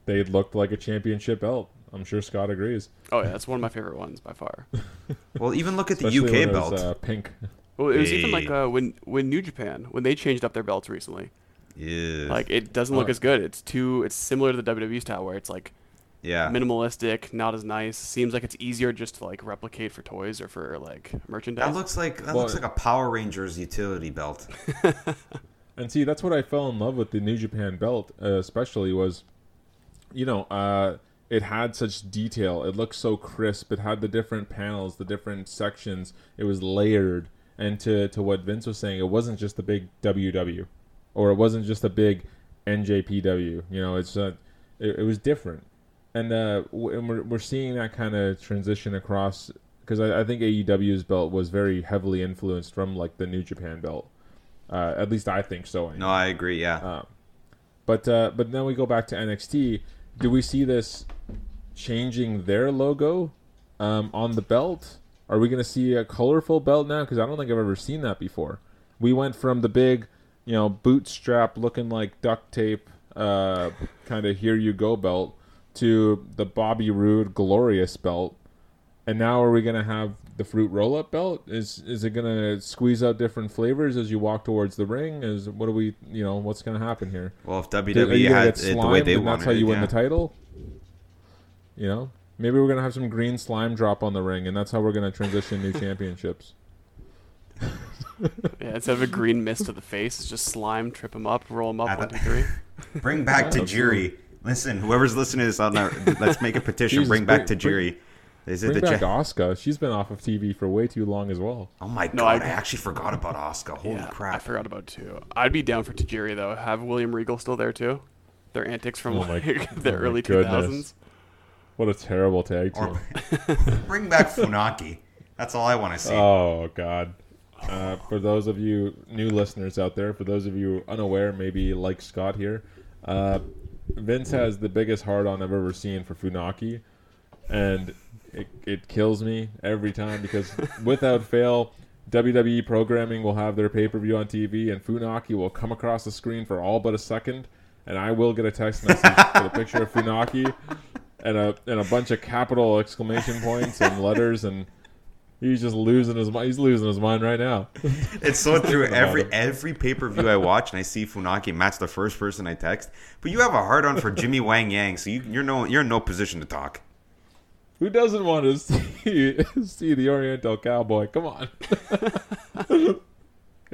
They looked like a championship belt. I'm sure Scott agrees. Oh yeah, that's one of my favorite ones by far. Well, even look at the Especially UK when it was, belt. uh, pink. Well, it was even like uh, when when New Japan when they changed up their belts recently. yeah. Like it doesn't look Oh. as good. It's too. It's similar to the WWE style where it's like yeah. minimalistic, not as nice. Seems like it's easier just to like replicate for toys or for like merchandise. That looks like that Well- looks like a Power Rangers utility belt. And see, that's what I fell in love with the New Japan belt, uh, especially was, you know, uh, it had such detail. It looked so crisp. It had the different panels, the different sections. It was layered. And to, to what Vince was saying, it wasn't just a big WW, or it wasn't just a big NJPW. You know, it's uh, it, it was different. And uh, w- and we're we're seeing that kind of transition across because I, I think AEW's belt was very heavily influenced from like the New Japan belt. Uh, at least I think so. No, I agree. Yeah. Um, but uh, but then we go back to NXT. Do we see this changing their logo um, on the belt? Are we going to see a colorful belt now? Because I don't think I've ever seen that before. We went from the big, you know, bootstrap looking like duct tape, uh, kind of here you go belt, to the Bobby Roode glorious belt. And now are we gonna have the fruit roll up belt? Is is it gonna squeeze out different flavors as you walk towards the ring? Is what do we you know what's gonna happen here? well, if WWE had it the way they wanted that's how you it, win yeah. the title? You know, maybe we're gonna have some green slime drop on the ring, and that's how we're gonna transition new championships. yeah, instead of a green mist to the face, it's just slime. Trip him up, roll him up. I One, three. Bring back Yeah, Tajiri. Listen, whoever's listening to this on our, let's make a petition. Jesus, bring back bring- Tajiri. Is it Bring the back Ja- Asuka. She's been off of TV for way too long as well. Oh my No, god! I- I, actually forgot about Asuka. Holy yeah, I forgot about two. I'd be down for Tajiri though. Have William Regal still there too? Their antics from Oh my- like the oh early two goodness. thousands. What a terrible tag team. Bring back Funaki. That's all I want to see. Oh God! Uh, for those of you new listeners out there, for those of you unaware, maybe like Scott here, uh, Vince has the biggest hard on I've ever seen for Funaki, and it, it kills me every time because without fail, WWE programming will have their pay per view on TV, and Funaki will come across the screen for all but a second, and I will get a text message with a picture of Funaki and a and a bunch of capital exclamation points and letters and. He's just losing his mind. He's losing his mind right now. It's so true. about Every every pay per view I watch and I see Funaki, Matt's the first person I text. But you have a hard on for Jimmy Wang Yang, so you, you're no you're in no position to talk. Who doesn't want to see see the Oriental Cowboy? Come on, it's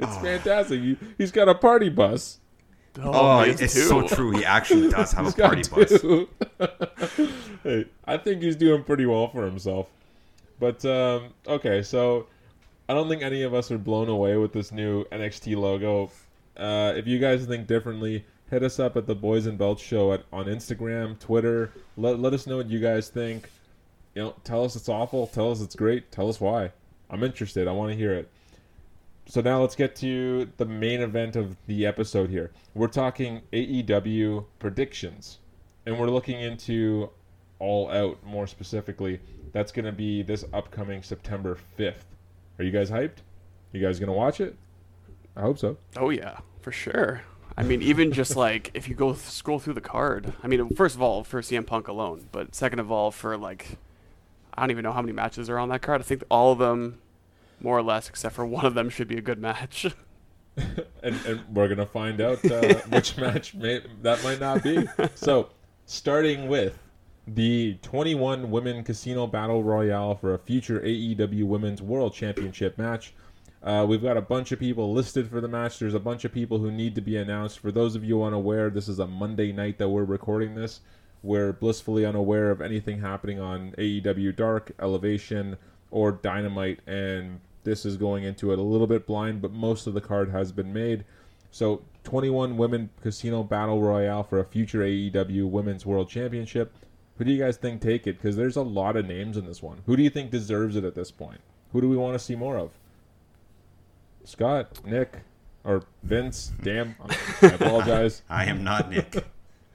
ah. fantastic. He, he's got a party bus. Oh, has it's two. so true. He actually does have a party bus. hey, I think he's doing pretty well for himself. But um, okay, so I don't think any of us are blown away with this new NXT logo. Uh, if you guys think differently, hit us up at the Boys and Belts Show at, on Instagram, Twitter. Let, let us know what you guys think. You know, tell us it's awful. Tell us it's great. Tell us why. I'm interested. I want to hear it. So now let's get to the main event of the episode here. We're talking AEW predictions, and we're looking into All Out more specifically. That's going to be this upcoming September 5th. Are you guys hyped? You guys going to watch it? I hope so. Oh yeah, for sure. I mean, even just like if you go scroll through the card. I mean, first of all, for CM Punk alone, but second of all, for like, I don't even know how many matches are on that card. I think all of them, more or less, except for one of them, should be a good match. and, and we're gonna find out uh, which match may, that might not be. So, starting with the 21 women casino battle royale for a future AEW Women's World Championship match. Uh, we've got a bunch of people listed for the match. There's a bunch of people who need to be announced. For those of you unaware, this is a Monday night that we're recording this. We're blissfully unaware of anything happening on AEW Dark, Elevation, or Dynamite, and this is going into it a little bit blind, but most of the card has been made. So, 21 women casino battle royale for a future AEW Women's World Championship. Who do you guys think take it? Because there's a lot of names in this one. Who do you think deserves it at this point? Who do we want to see more of? Scott, Nick, or Vince? Damn, I apologize. I am not Nick.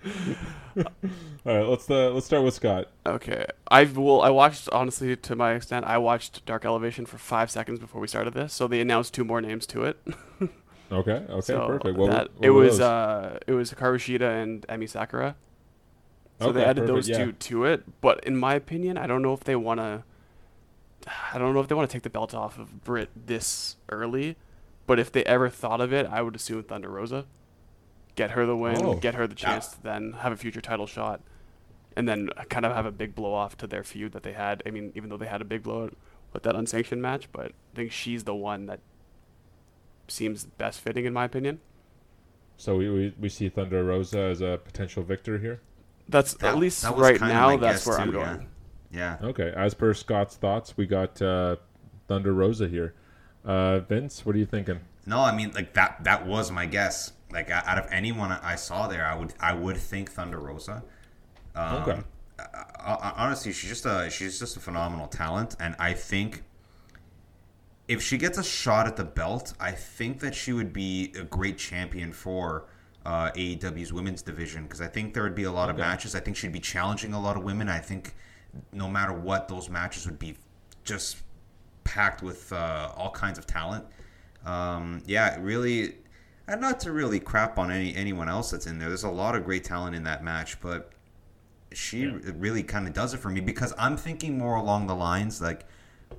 All right, let's uh, let's start with Scott. okay, I've well, I watched honestly to my extent. I watched Dark Elevation for five seconds before we started this, so they announced two more names to it. Okay. Okay. so perfect. What, that, what it was those? uh it was Hikaru Shida and Emi Sakura. So they added perfect, those yeah. two to it, but in my opinion, I don't know if they want to. I don't know if they want to take the belt off of Britt this early, but if they ever thought of it, I would assume Thunder Rosa. Get her the win, Oh. get her the chance to then have a future title shot, and then kind of have a big blow off to their feud that they had. I mean, even though they had a big blow with that unsanctioned match, but I think she's the one that seems best fitting in my opinion. So we, we we see Thunder Rosa as a potential victor here. That's That- at least that right now. That's guess where I'm going. Yeah. yeah. Okay. As per Scott's thoughts, we got uh, Thunder Rosa here. Uh, Vince, what are you thinking? No, I mean like that. That was my guess. Like out of anyone I saw there, I would I would think Thunder Rosa. Um, Okay. I- I- honestly, she's just a she's just a phenomenal talent, and I think if she gets a shot at the belt, I think that she would be a great champion for uh, AEW's women's division because I think there would be a lot of matches. I think she'd be challenging a lot of women. I think no matter what, those matches would be just packed with uh, all kinds of talent. Um, yeah, really, and not to really crap on any anyone else that's in there. There's a lot of great talent in that match, but she Yeah. really kind of does it for me because I'm thinking more along the lines like,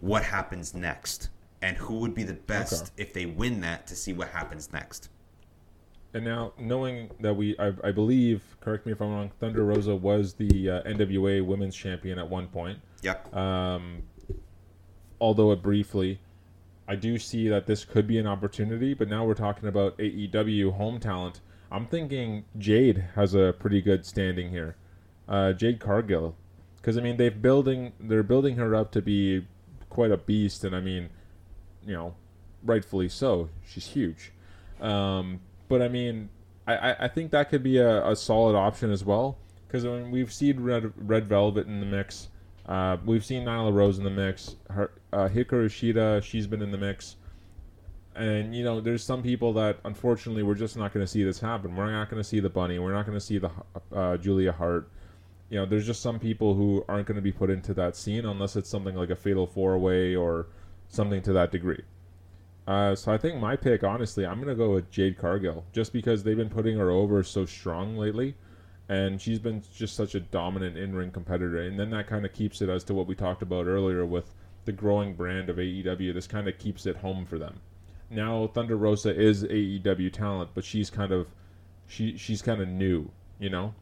what happens next, and who would be the best Okay. if they win that to see what happens next. And now, knowing that we, I, I believe, correct me if I'm wrong, Thunder Rosa was the uh, NWA Women's Champion at one point. Yep. Um, although it briefly, I do see that this could be an opportunity. But now we're talking about AEW home talent. I'm thinking Jade has a pretty good standing here. Uh, Jade Cargill, because I mean they've building they're building her up to be quite a beast, and I mean, you know, rightfully so. She's huge. Um, but I mean, I, I, think that could be a, a solid option as well. Because I mean, we've seen Red, Red Velvet in the mix. Uh, we've seen Nyla Rose in the mix. Her, uh, Hikaru Shida, she's been in the mix. And, you know, there's some people that, unfortunately, we're just not going to see this happen. We're not going to see the Bunny. We're not going to see the uh, Julia Hart. You know, there's just some people who aren't going to be put into that scene unless it's something like a Fatal Four Way or something to that degree. Uh, so I think my pick, honestly, I'm gonna go with Jade Cargill, just because they've been putting her over so strong lately, and she's been just such a dominant in-ring competitor. And then that kind of keeps it as to what we talked about earlier with the growing brand of AEW. This kind of keeps it home for them. Now Thunder Rosa is AEW talent, but she's kind of she she's kind of new, you know.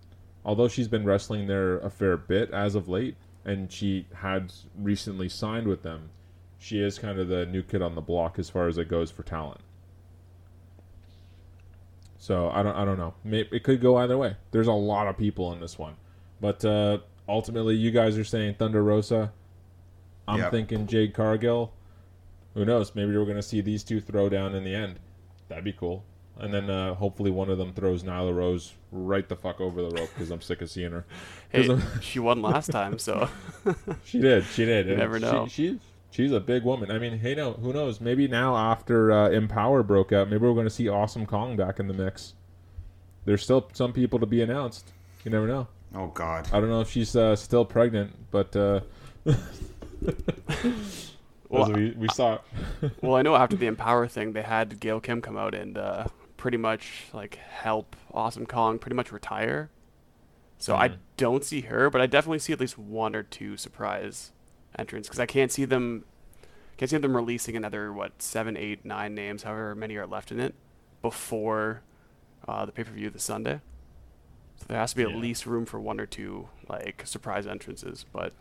Although she's been wrestling there a fair bit as of late, and she had recently signed with them she is kind of the new kid on the block as far as it goes for talent. So I don't I don't know. It could go either way. There's a lot of people in this one, but uh, ultimately you guys are saying Thunder Rosa. I'm Yep. thinking Jade Cargill. Who knows? Maybe we're gonna see these two throw down in the end. That'd be cool. And then uh, hopefully one of them throws Nyla Rose right the fuck over the rope because I'm sick of seeing her. Hey, I'm- she won last time, so she did. She did. You never she- know. She, she's a big woman. I mean, hey, no, who knows? Maybe now after uh, Empower broke out, maybe we're going to see Awesome Kong back in the mix. There's still some people to be announced. You never know. Oh God. I don't know if she's uh, still pregnant, but uh, Well, we, we saw. well, I know after the Empower thing, they had Gail Kim come out and uh, pretty much like help Awesome Kong pretty much retire. So I Mhm. don't see her, but I definitely see at least one or two surprise entrants because I can't see them, can't see them releasing another what seven, eight, nine names, however many are left in it, before uh, the pay per view this Sunday. So there has to be at least room for one or two like surprise entrances. But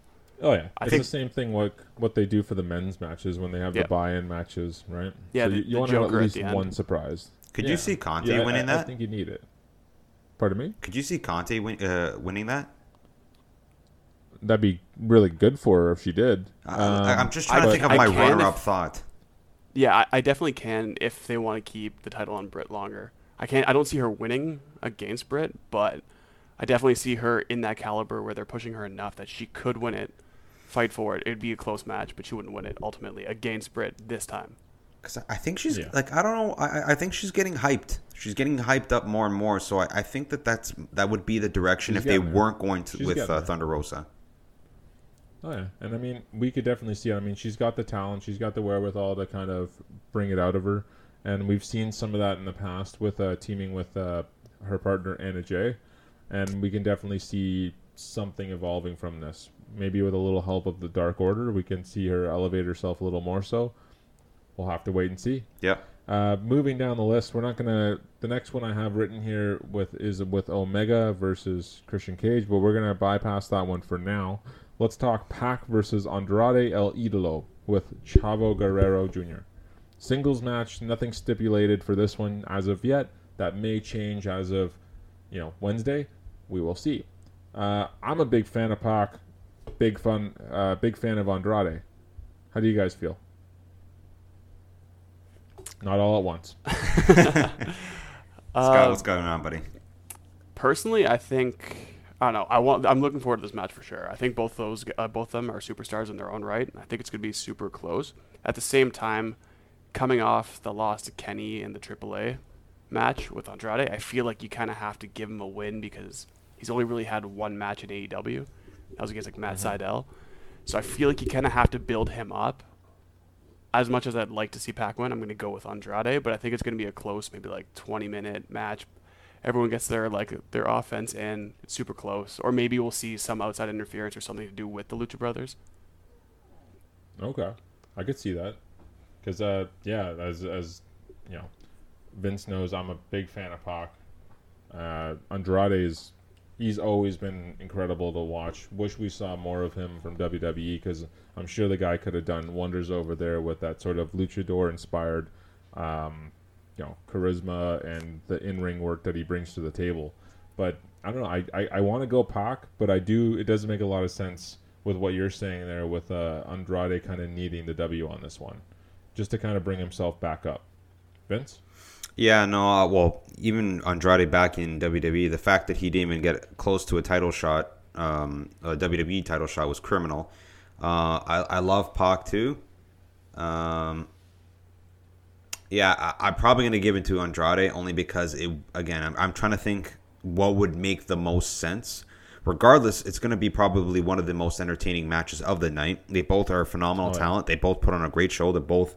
Oh yeah, I it's think- the same thing like what they do for the men's matches when they have Yeah. the buy-in matches, right? Yeah, so the- you, the you want to have at at least the end. one surprise. Could Yeah. you see Conti Yeah, winning I, that? I think you need it. Pardon me? Could you see Conti win, uh, winning that? That'd be really good for her if she did. I, Um, I'm just trying to think of my runner-up thought. Yeah, I, I definitely can if they want to keep the title on Britt longer. I can't. I don't see her winning against Britt, but I definitely see her in that caliber where they're pushing her enough that she could win it, fight for it. It'd be a close match, but she wouldn't win it ultimately against Britt this time. Because I think she's Yeah. like I don't know. I, I think she's getting hyped. She's getting hyped up more and more. So I, I think that that's that would be the direction She's if they getting there. weren't going to She's with getting uh. Thunder Rosa. Oh yeah, and I mean, we could definitely see. I mean, she's got the talent, she's got the wherewithal to kind of bring it out of her, and we've seen some of that in the past with uh, teaming with uh, her partner Anna Jay, and we can definitely see something evolving from this. Maybe with a little help of the Dark Order, we can see her elevate herself a little more. So we'll have to wait and see. Yeah. Uh, moving down the list, we're not gonna. The next one I have written here with is with Omega versus Christian Cage, but we're gonna bypass that one for now. Let's talk Pac versus Andrade El Idolo with Chavo Guerrero Jr. Singles match, nothing stipulated for this one as of yet. That may change as of, you know, Wednesday. We will see. Uh, I'm a big fan of Pac, big fun, uh, big fan of Andrade. How do you guys feel? Not all at once. Scott, Uh, what's going on, buddy? personally, I think I don't know. I want. I'm looking forward to this match for sure. I think both those, uh, both of them are superstars in their own right. I think it's gonna be super close. At the same time, coming off the loss to Kenny in the AAA match with Andrade, I feel like you kind of have to give him a win because he's only really had one match in AEW. That was against like Matt Sydal. So I feel like you kind of have to build him up. As much as I'd like to see Pac win, I'm going to go with Andrade, but I think it's going to be a close, maybe like 20 minute match. Everyone gets their like their offense in, it's super close, or maybe we'll see some outside interference or something to do with the Lucha Brothers. Okay, I could see that. Because uh, yeah, as as you know, Vince knows I'm a big fan of Pac. Uh, Andrade is he's always been incredible to watch. Wish we saw more of him from WWE because I'm sure the guy could have done wonders over there with that sort of luchador inspired, um, you know, charisma and the in ring work that he brings to the table. But I don't know. I, I, I want to go Pac, but I do. It doesn't make a lot of sense with what you're saying there with uh, Andrade kind of needing the W on this one, just to kind of bring himself back up. Vince. Yeah, no, uh, well, even Andrade back in WWE, the fact that he didn't even get close to a title shot, um, a WWE title shot, was criminal. Uh, I, I love Pac too. Um, yeah, I, I'm probably going to give it to Andrade only because, it again, I'm, I'm trying to think what would make the most sense. Regardless, it's going to be probably one of the most entertaining matches of the night. They both are phenomenal Oh, yeah. talent. They both put on a great show. They both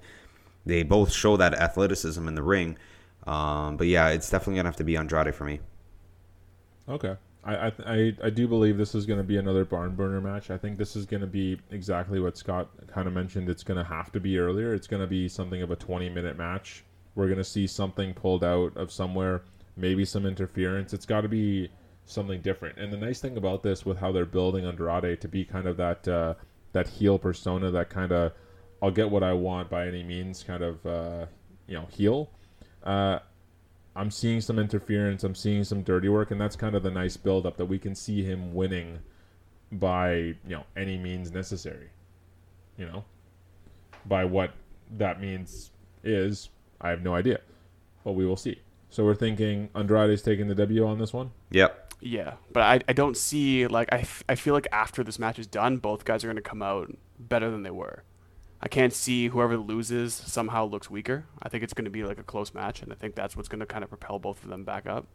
they both show that athleticism in the ring. Um, but yeah, it's definitely gonna have to be Andrade for me. Okay. I I, I, do believe this is going to be another barn burner match. I think this is going to be exactly what Scott kind of mentioned. It's going to have to be earlier. It's going to be something of a 20 minute match. We're going to see something pulled out of somewhere, maybe some interference. It's got to be something different. And the nice thing about this, with how they're building Andrade to be kind of that uh, that heel persona, that kind of I'll get what I want by any means kind of uh, you know heel. Uh, I'm seeing some interference. I'm seeing some dirty work, and that's kind of the nice build-up that we can see him winning by you know any means necessary. You know, by what that means is I have no idea, but we will see. So we're thinking Andrade's taking the W on this one. Yep. Yeah, but I, I don't see like I, f- I feel like after this match is done, both guys are going to come out better than they were. I can't see whoever loses somehow looks weaker. I think it's going to be like a close match, and I think that's what's going to kind of propel both of them back up.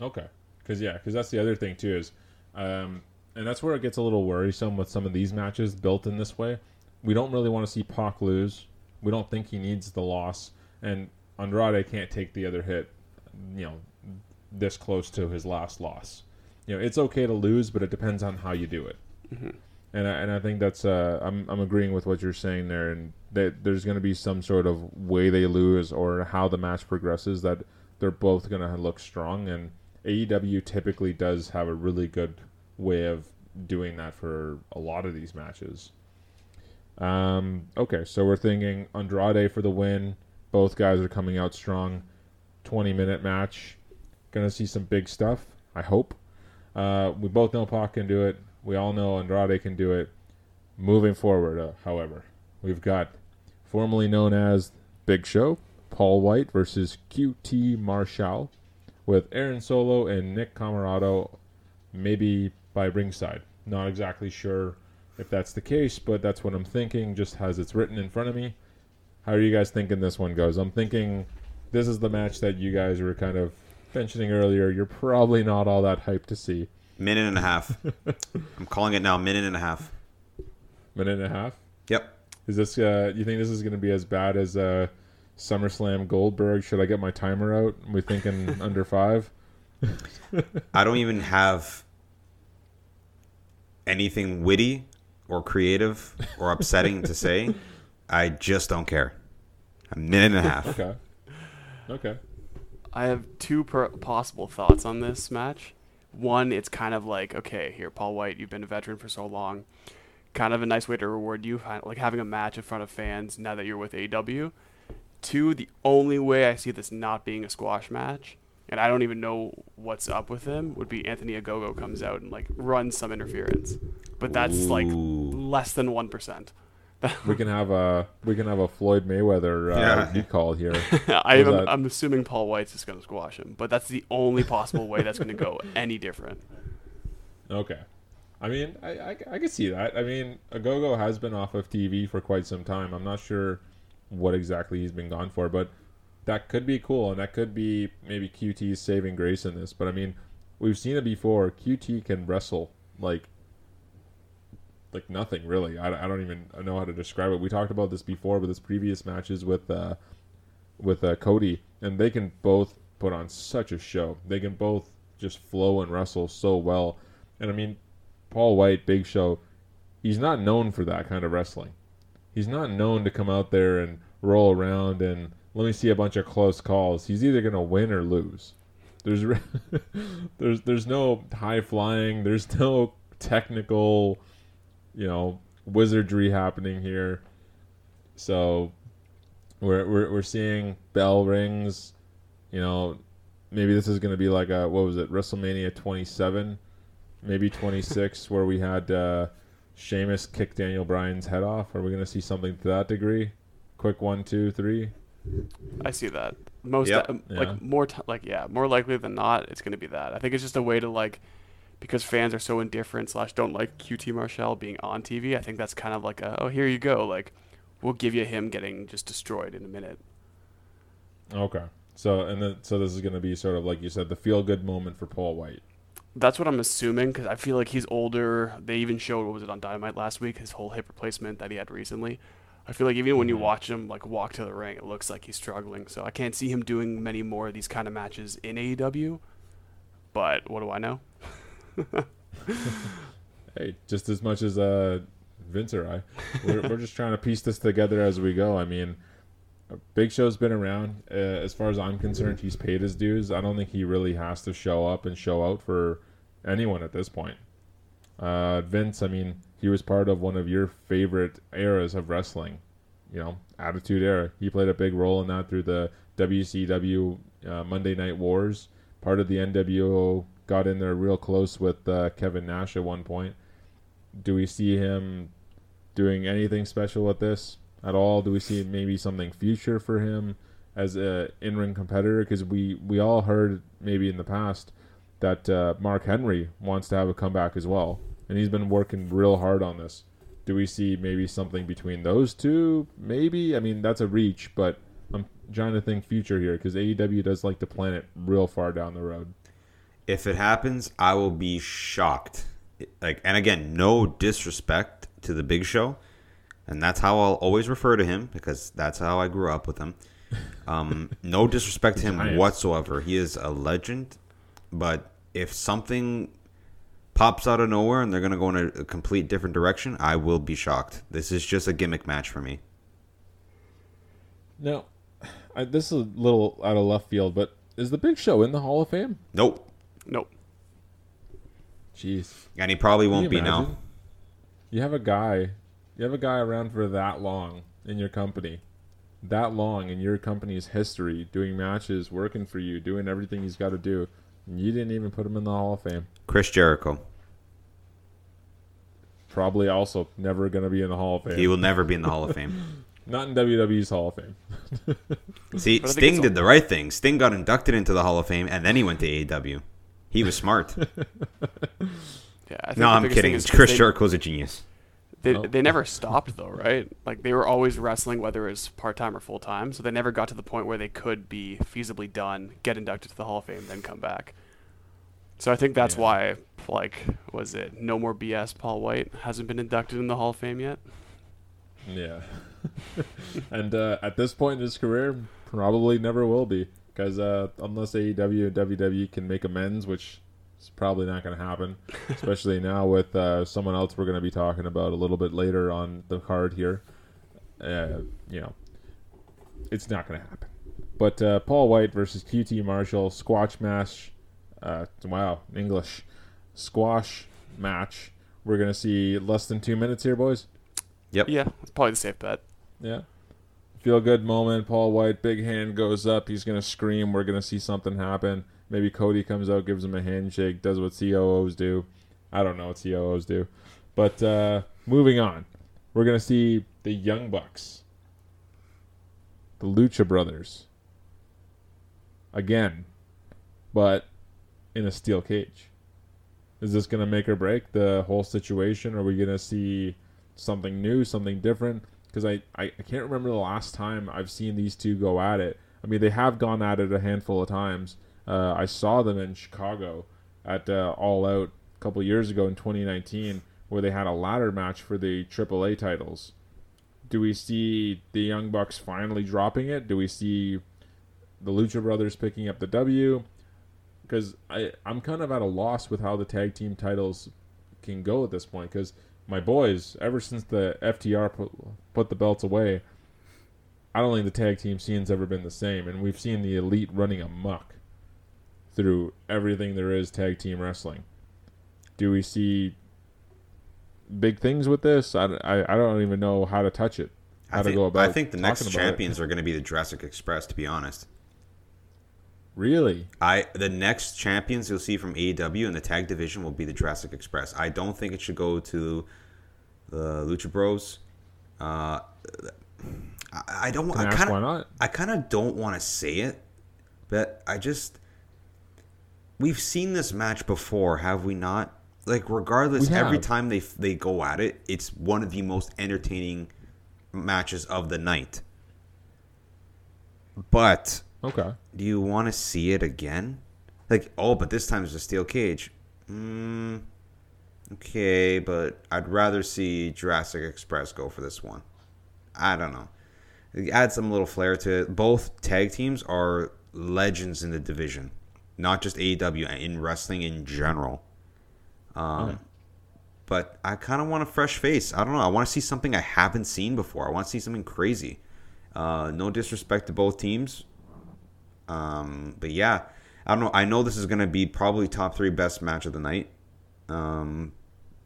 Okay, because yeah, because that's the other thing too is, um, and that's where it gets a little worrisome with some of these matches built in this way. We don't really want to see Pac lose. We don't think he needs the loss, and Andrade can't take the other hit. You know, this close to his last loss. You know, it's okay to lose, but it depends on how you do it. And I, and I think that's uh, I'm I'm agreeing with what you're saying there, and that there's going to be some sort of way they lose or how the match progresses that they're both going to look strong, and AEW typically does have a really good way of doing that for a lot of these matches. Um, okay, so we're thinking Andrade for the win. Both guys are coming out strong. 20 minute match. Gonna see some big stuff, I hope. Uh, we both know Pac can do it. We all know Andrade can do it. Moving forward, uh, however, we've got formerly known as Big Show, Paul White versus QT Marshall, with Aaron Solo and Nick Comoroto maybe by ringside. Not exactly sure if that's the case, but that's what I'm thinking, just as it's written in front of me. How are you guys thinking this one goes? I'm thinking this is the match that you guys were kind of mentioning earlier. You're probably not all that hyped to see. Minute and a half. I'm calling it now. Minute and a half. Minute and a half. Yep. Is this? Uh, you think this is going to be as bad as uh, SummerSlam Goldberg. Should I get my timer out? we thinking under five? I don't even have anything witty or creative or upsetting to say. I just don't care. A minute and a half. Okay. Okay. I have two per- possible thoughts on this match. One, it's kind of like, okay, here, Paul White, you've been a veteran for so long. Kind of a nice way to reward you, like having a match in front of fans now that you're with AW. Two, the only way I see this not being a squash match, and I don't even know what's up with him, would be Anthony Ogogo comes out and like runs some interference. But that's like less than 1%. We can have a we can have a Floyd Mayweather uh, Yeah. recall here. I am, that- I'm assuming Paul White's just going to squash him, but that's the only possible way that's going to go any different. Okay. I mean, I, I, I can see that. I mean, Ogogo has been off of TV for quite some time. I'm not sure what exactly he's been gone for, but that could be cool, and that could be maybe QT's saving grace in this. But I mean, we've seen it before. QT can wrestle like like nothing really. I, I don't even know how to describe it. We talked about this before with his previous matches with uh, with uh, Cody, and they can both put on such a show. They can both just flow and wrestle so well. And I mean, Paul White, Big Show, he's not known for that kind of wrestling. He's not known to come out there and roll around and let me see a bunch of close calls. He's either gonna win or lose. There's re- there's there's no high flying. There's no technical, you know, wizardry happening here. So we're we're we're seeing bell rings. You know, maybe this is going to be like a what was it WrestleMania 27, maybe 26, where we had uh, Sheamus kick Daniel Bryan's head off. Are we going to see something to that degree? Quick one, two, three. I see that. Most Yep. Yeah. like more t- like yeah, more likely than not, it's going to be that. I think it's just a way to like because fans are so indifferent slash don't like QT Marshall being on TV. I think that's kind of like a oh here you go like we'll give you him getting just destroyed in a minute. Okay. So and then so this is going to be sort of like you said, the feel good moment for Paul White. That's what I'm assuming because I feel like he's older. They even showed what was it on Dynamite last week, his whole hip replacement that he had recently. I feel like even when you Mhm. watch him like walk to the ring, it looks like he's struggling. So I can't see him doing many more of these kind of matches in AEW. But what do I know? Hey, just as much as uh, Vince or I, we're, we're just trying to piece this together as we go. I mean, Big Show's been around. Uh, as far as I'm concerned, he's paid his dues. I don't think he really has to show up and show out for anyone at this point. Uh, Vince, I mean, he was part of one of your favorite eras of wrestling. You know, Attitude Era. He played a big role in that through the WCW uh, Monday Night Wars. Part of the NWO got in there real close with uh, Kevin Nash at one point. Do we see him doing anything special with this at all? Do we see maybe something future for him as a in-ring competitor? Because we we all heard maybe in the past that uh, Mark Henry wants to have a comeback as well, and he's been working real hard on this. Do we see maybe something between those two? Maybe. I mean, that's a reach, but I'm trying to think future here because AEW does like to plan it real far down the road. If it happens, I will be shocked. Like, and again, no disrespect to the Big Show, and that's how I'll always refer to him because that's how I grew up with him. Um, no disrespect to him Giants. whatsoever. He is a legend, but if something pops out of nowhere and they're gonna go in a, a complete different direction, I will be shocked. This is just a gimmick match for me. Now, I, this is a little out of left field, but is the Big Show in the Hall of Fame? Nope, Nope. Jeez. and he probably Can won't you be now. You have a guy, you have a guy around for that long in your company, that long in your company's history, doing matches, working for you, doing everything he's got to do, and you didn't even put him in the Hall of Fame. Chris Jericho. Probably also never going to be in the Hall of Fame. He will never be in the Hall of Fame. Not in WWE's Hall of Fame. See, But I think Sting did the right thing. Sting got inducted into the Hall of Fame, and then he went to AEW. He was smart. Yeah. I think no, I'm kidding. thing is 'cause Chris they- Jericho's a genius. They, Oh. they never stopped though, right? Like they were always wrestling, whether it was part time or full time. So they never got to the point where they could be feasibly done, get inducted to the Hall of Fame, then come back. So I think that's Yeah. why, like, was it no more BS? Paul White hasn't been inducted in the Hall of Fame yet. Yeah. and uh, at this point in his career, probably never will be. Because uh, unless AEW and WWE can make amends, which is probably not going to happen, especially now with uh, someone else we're going to be talking about a little bit later on the card here, uh, you know, it's not going to happen. But uh, Paul White versus QT Marshall, squash match. Uh, wow, English. Squash match. We're going to see less than two minutes here, boys. Yep. Yeah, it's probably the safe bet. Yeah. Feel good moment. Paul White, big hand goes up. He's to scream. We're to see something happen. Maybe Cody comes out, gives him a handshake, does what COOs do. I don't know what COOs do. But uh, moving on, we're to see the Young Bucks, the Lucha Brothers, again, but in a steel cage. Is this to make or break the whole situation? Are we to see something new, something different? Because I, I, I can't remember the last time I've seen these two go at it. I mean, they have gone at it a handful of times. Uh, I saw them in Chicago at uh, All Out a couple years ago in 2019, where they had a ladder match for the AAA titles. Do we see the Young Bucks finally dropping it? Do we see the Lucha Brothers picking up the W? Because I'm kind of at a loss with how the tag team titles can go at this point. Because my boys, ever since the FTR put, put the belts away, I don't think the tag team scene's ever been the same, and we've seen the elite running amok through everything there is tag team wrestling. Do we see big things with this? I, I, I don't even know how to touch it. How I to think, go about I think the next talking about it. champions are going to be the Jurassic Express. To be honest, Really? I the next champions you'll see from AEW in the tag division will be the Jurassic Express. I don't think it should go to the Lucha Bros. Uh, I, I don't. Can I I kind why of. not? I kind of don't want to say it, but I just. We've seen this match before, have we not? Like, regardless, every time they they go at it, it's one of the most entertaining matches of the night. But Okay. do you want to see it again? Like, oh, but this time it's a steel cage. Mm, okay, but I'd rather see Jurassic Express go for this one. I don't know. Add some little flair to it. Both tag teams are legends in the division, not just AEW in wrestling in general. Um, Okay. but I kind of want a fresh face. I don't know. I want to see something I haven't seen before. I want to see something crazy. Uh, no disrespect to both teams, um, but yeah, I don't know. I know this is gonna be probably top three best match of the night. Um,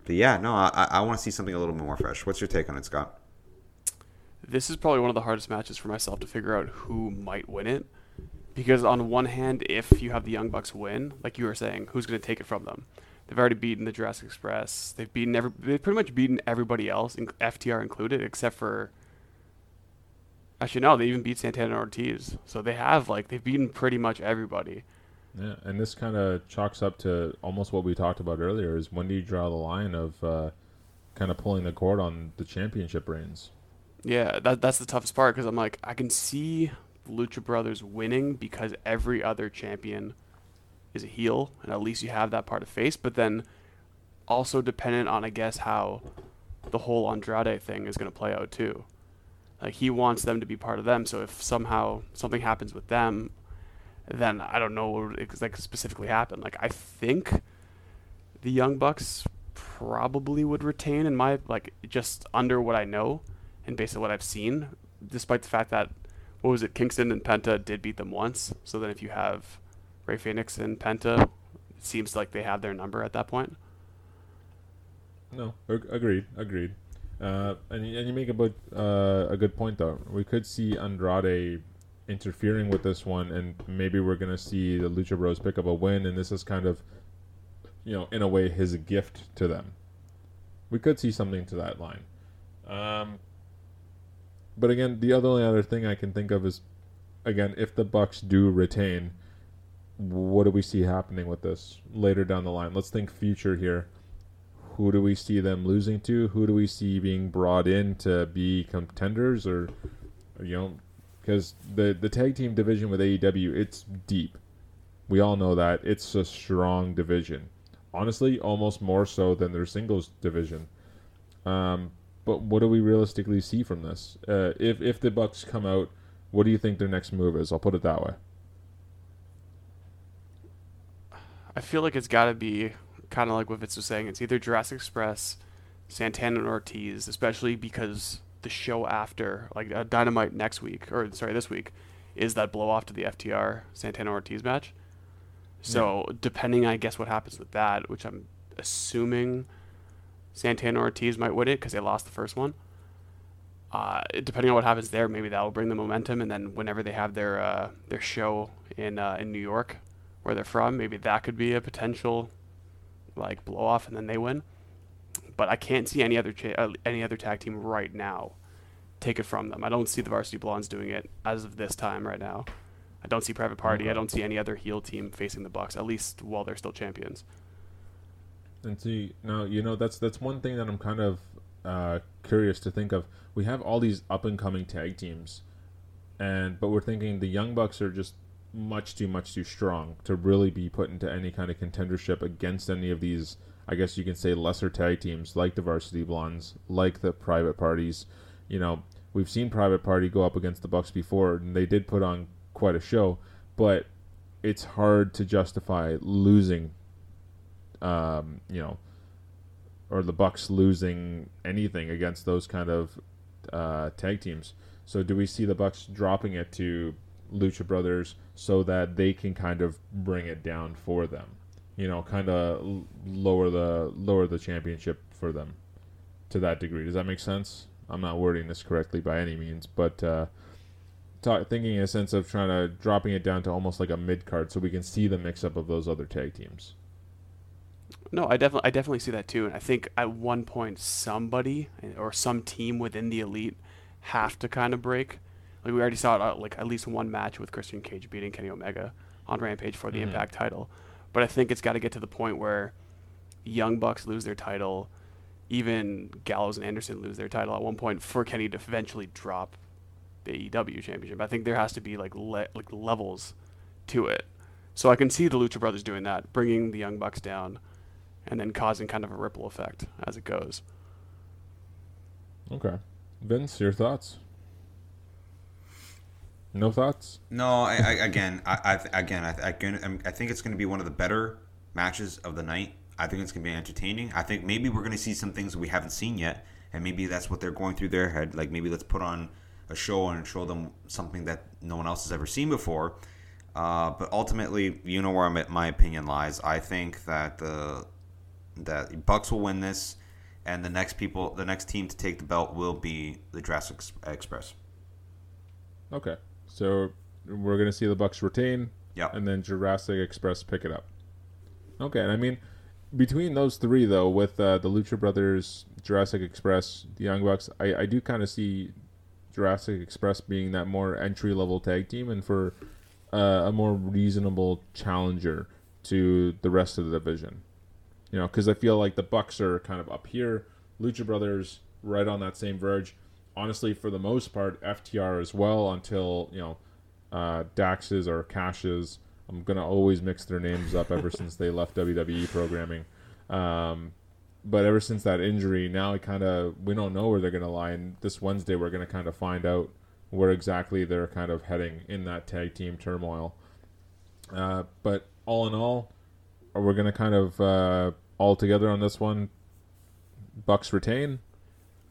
but yeah, no, I, I want to see something a little bit more fresh. What's your take on it, Scott? This is probably one of the hardest matches for myself to figure out who might win it. Because on one hand, if you have the Young Bucks win, like you were saying, who's going to take it from them? They've already beaten the Jurassic Express. They've beaten every. They've pretty much beaten everybody else, FTR included, except for. Actually, no, they even beat Santana and Ortiz. So they have like they've beaten pretty much everybody. Yeah, and this kind of chalks up to almost what we talked about earlier: is when do you draw the line of uh, kind of pulling the cord on the championship reigns? Yeah, that that's the toughest part because I'm like I can see Lucha Brothers winning because every other champion is a heel, and at least you have that part of face. But then also dependent on I guess how the whole Andrade thing is going to play out too. Like he wants them to be part of them, so if somehow something happens with them, then I don't know what would like specifically happen. Like I think the Young Bucks probably would retain in my like just under what I know and based on what I've seen, despite the fact that what was it, Kingston and Penta did beat them once. So then if you have Rey Fenix and Penta, it seems like they have their number at that point. No, agreed, agreed. Uh, and and you make a good uh, a good point though. We could see Andrade interfering with this one, and maybe we're gonna see the Lucha Bros pick up a win, and this is kind of, you know, in a way, his gift to them. We could see something to that line. Um, but again, the other only other thing I can think of is, again, if the Bucks do retain, what do we see happening with this later down the line? Let's think future here who do we see them losing to? Who do we see being brought in to be contenders, or, you know, because the the tag team division with AEW it's deep. We all know that it's a strong division. Honestly, almost more so than their singles division. Um, but what do we realistically see from this? Uh, if if the Bucks come out, what do you think their next move is? I'll put it that way. I feel like it's got to be kind of like what Vince was saying. It's either Jurassic Express, Santana and Ortiz, especially because the show after, like uh, Dynamite next week, or sorry, this week, is that blow off to the FTR Santana Ortiz match. So depending, I guess, what happens with that, which I'm assuming Santana Ortiz might win it because they lost the first one. Uh, depending on what happens there, maybe that will bring the momentum, and then whenever they have their uh, their show in uh, in New York, where they're from, maybe that could be a potential like blow off, and then they win. But I can't see any other cha- uh, any other tag team right now take it from them. I don't see the Varsity Blondes doing it as of this time right now. I don't see Private Party. I don't see any other heel team facing the Bucks, at least while they're still champions. And see now, you know that's that's one thing that I'm kind of uh, curious to think of. We have all these up and coming tag teams, and but we're thinking the Young Bucks are just much too much too strong to really be put into any kind of contendership against any of these. I guess you can say lesser tag teams like the Varsity Blondes, like the Private Parties. You know, we've seen Private Party go up against the Bucks before, and they did put on quite a show, but it's hard to justify losing um, you know, or the Bucks losing anything against those kind of uh, tag teams. So do we see the Bucks dropping it to Lucha Brothers so that they can kind of bring it down for them? You know, kind of lower the lower the championship for them to that degree. Does that make sense? I'm not wording this correctly by any means, but uh, ta thinking in a sense of trying to dropping it down to almost like a mid card so we can see the mix up of those other tag teams. No, I definitely I definitely see that too, and I think at one point somebody or some team within the elite have to kind of break. Like we already saw it, uh, like at least one match with Christian Cage beating Kenny Omega on Rampage for the Mhm. Impact title, but I think it's got to get to the point where Young Bucks lose their title, even Gallows and Anderson lose their title at one point for Kenny to eventually drop the AEW championship. I think there has to be like le- like levels to it. So I can see the Lucha Brothers doing that, bringing the Young Bucks down, and then causing kind of a ripple effect as it goes. Okay. Vince, your thoughts? No thoughts? No, I, I again, I, I again, I, I, can- I think it's going to be one of the better matches of the night. I think it's going to be entertaining. I think maybe we're going to see some things we haven't seen yet, and maybe that's what they're going through their head. Like maybe let's put on a show and show them something that no one else has ever seen before. Uh, but ultimately, you know where my, my opinion lies. I think that the that Bucks will win this, and the next people, the next team to take the belt will be the Jurassic Express. Okay. So we're gonna see the Bucks retain, Yep. and then Jurassic Express pick it up. Okay, and I mean, between those three though, with uh, the Lucha Brothers, Jurassic Express, the Young Bucks, I, I do kind of see Jurassic Express being that more entry level tag team, and for uh, a more reasonable challenger to the rest of the division. You know, because I feel like the Bucks are kind of up here, Lucha Brothers right on that same verge. Honestly, for the most part, FTR as well until you know uh, Dax's or Cash's. I'm gonna always mix their names up ever since they left WWE programming. Um, but ever since that injury, now I kind of we don't know where they're gonna lie. And this Wednesday, we're gonna kind of find out where exactly they're kind of heading in that tag team turmoil. Uh, but all in all, we're gonna kind of uh, all together on this one. Bucks retain.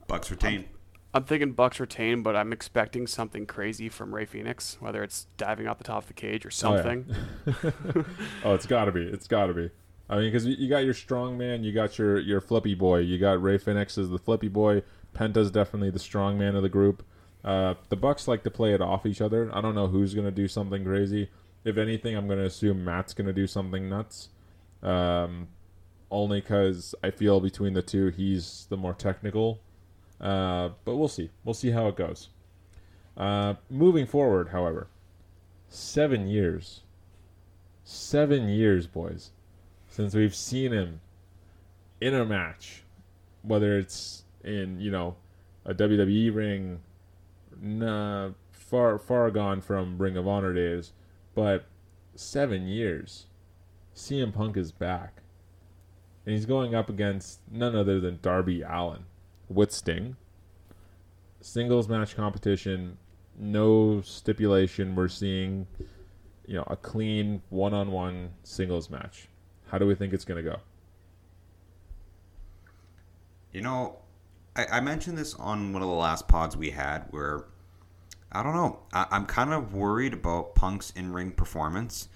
Bucks retain. I'm thinking Bucks retain, but I'm expecting something crazy from Rey Fenix, whether it's diving off the top of the cage or Oh, yeah. something. oh, it's got to be. It's got to be. I mean, because you got your strong man, you got your your flippy boy, you got Rey Fenix as the flippy boy. Penta's definitely the strong man of the group. Uh, the Bucks like to play it off each other. I don't know who's gonna do something crazy. If anything, I'm gonna assume Matt's gonna do something nuts. Um, only because I feel between the two, he's the more technical. Uh, but we'll see. We'll see how it goes. Uh, moving forward, however, seven years seven years, boys, since we've seen him in a match, whether it's in you know a WWE ring, nah, far far gone from Ring of Honor days, but seven years, CM Punk is back, and he's going up against none other than Darby Allin. With Sting. Singles match competition, no stipulation. We're seeing, you know, a clean one-on-one singles match. How do we think it's going to go? You know, I, I mentioned this on one of the last pods we had where I don't know. I, I'm kind of worried about Punk's in-ring performance.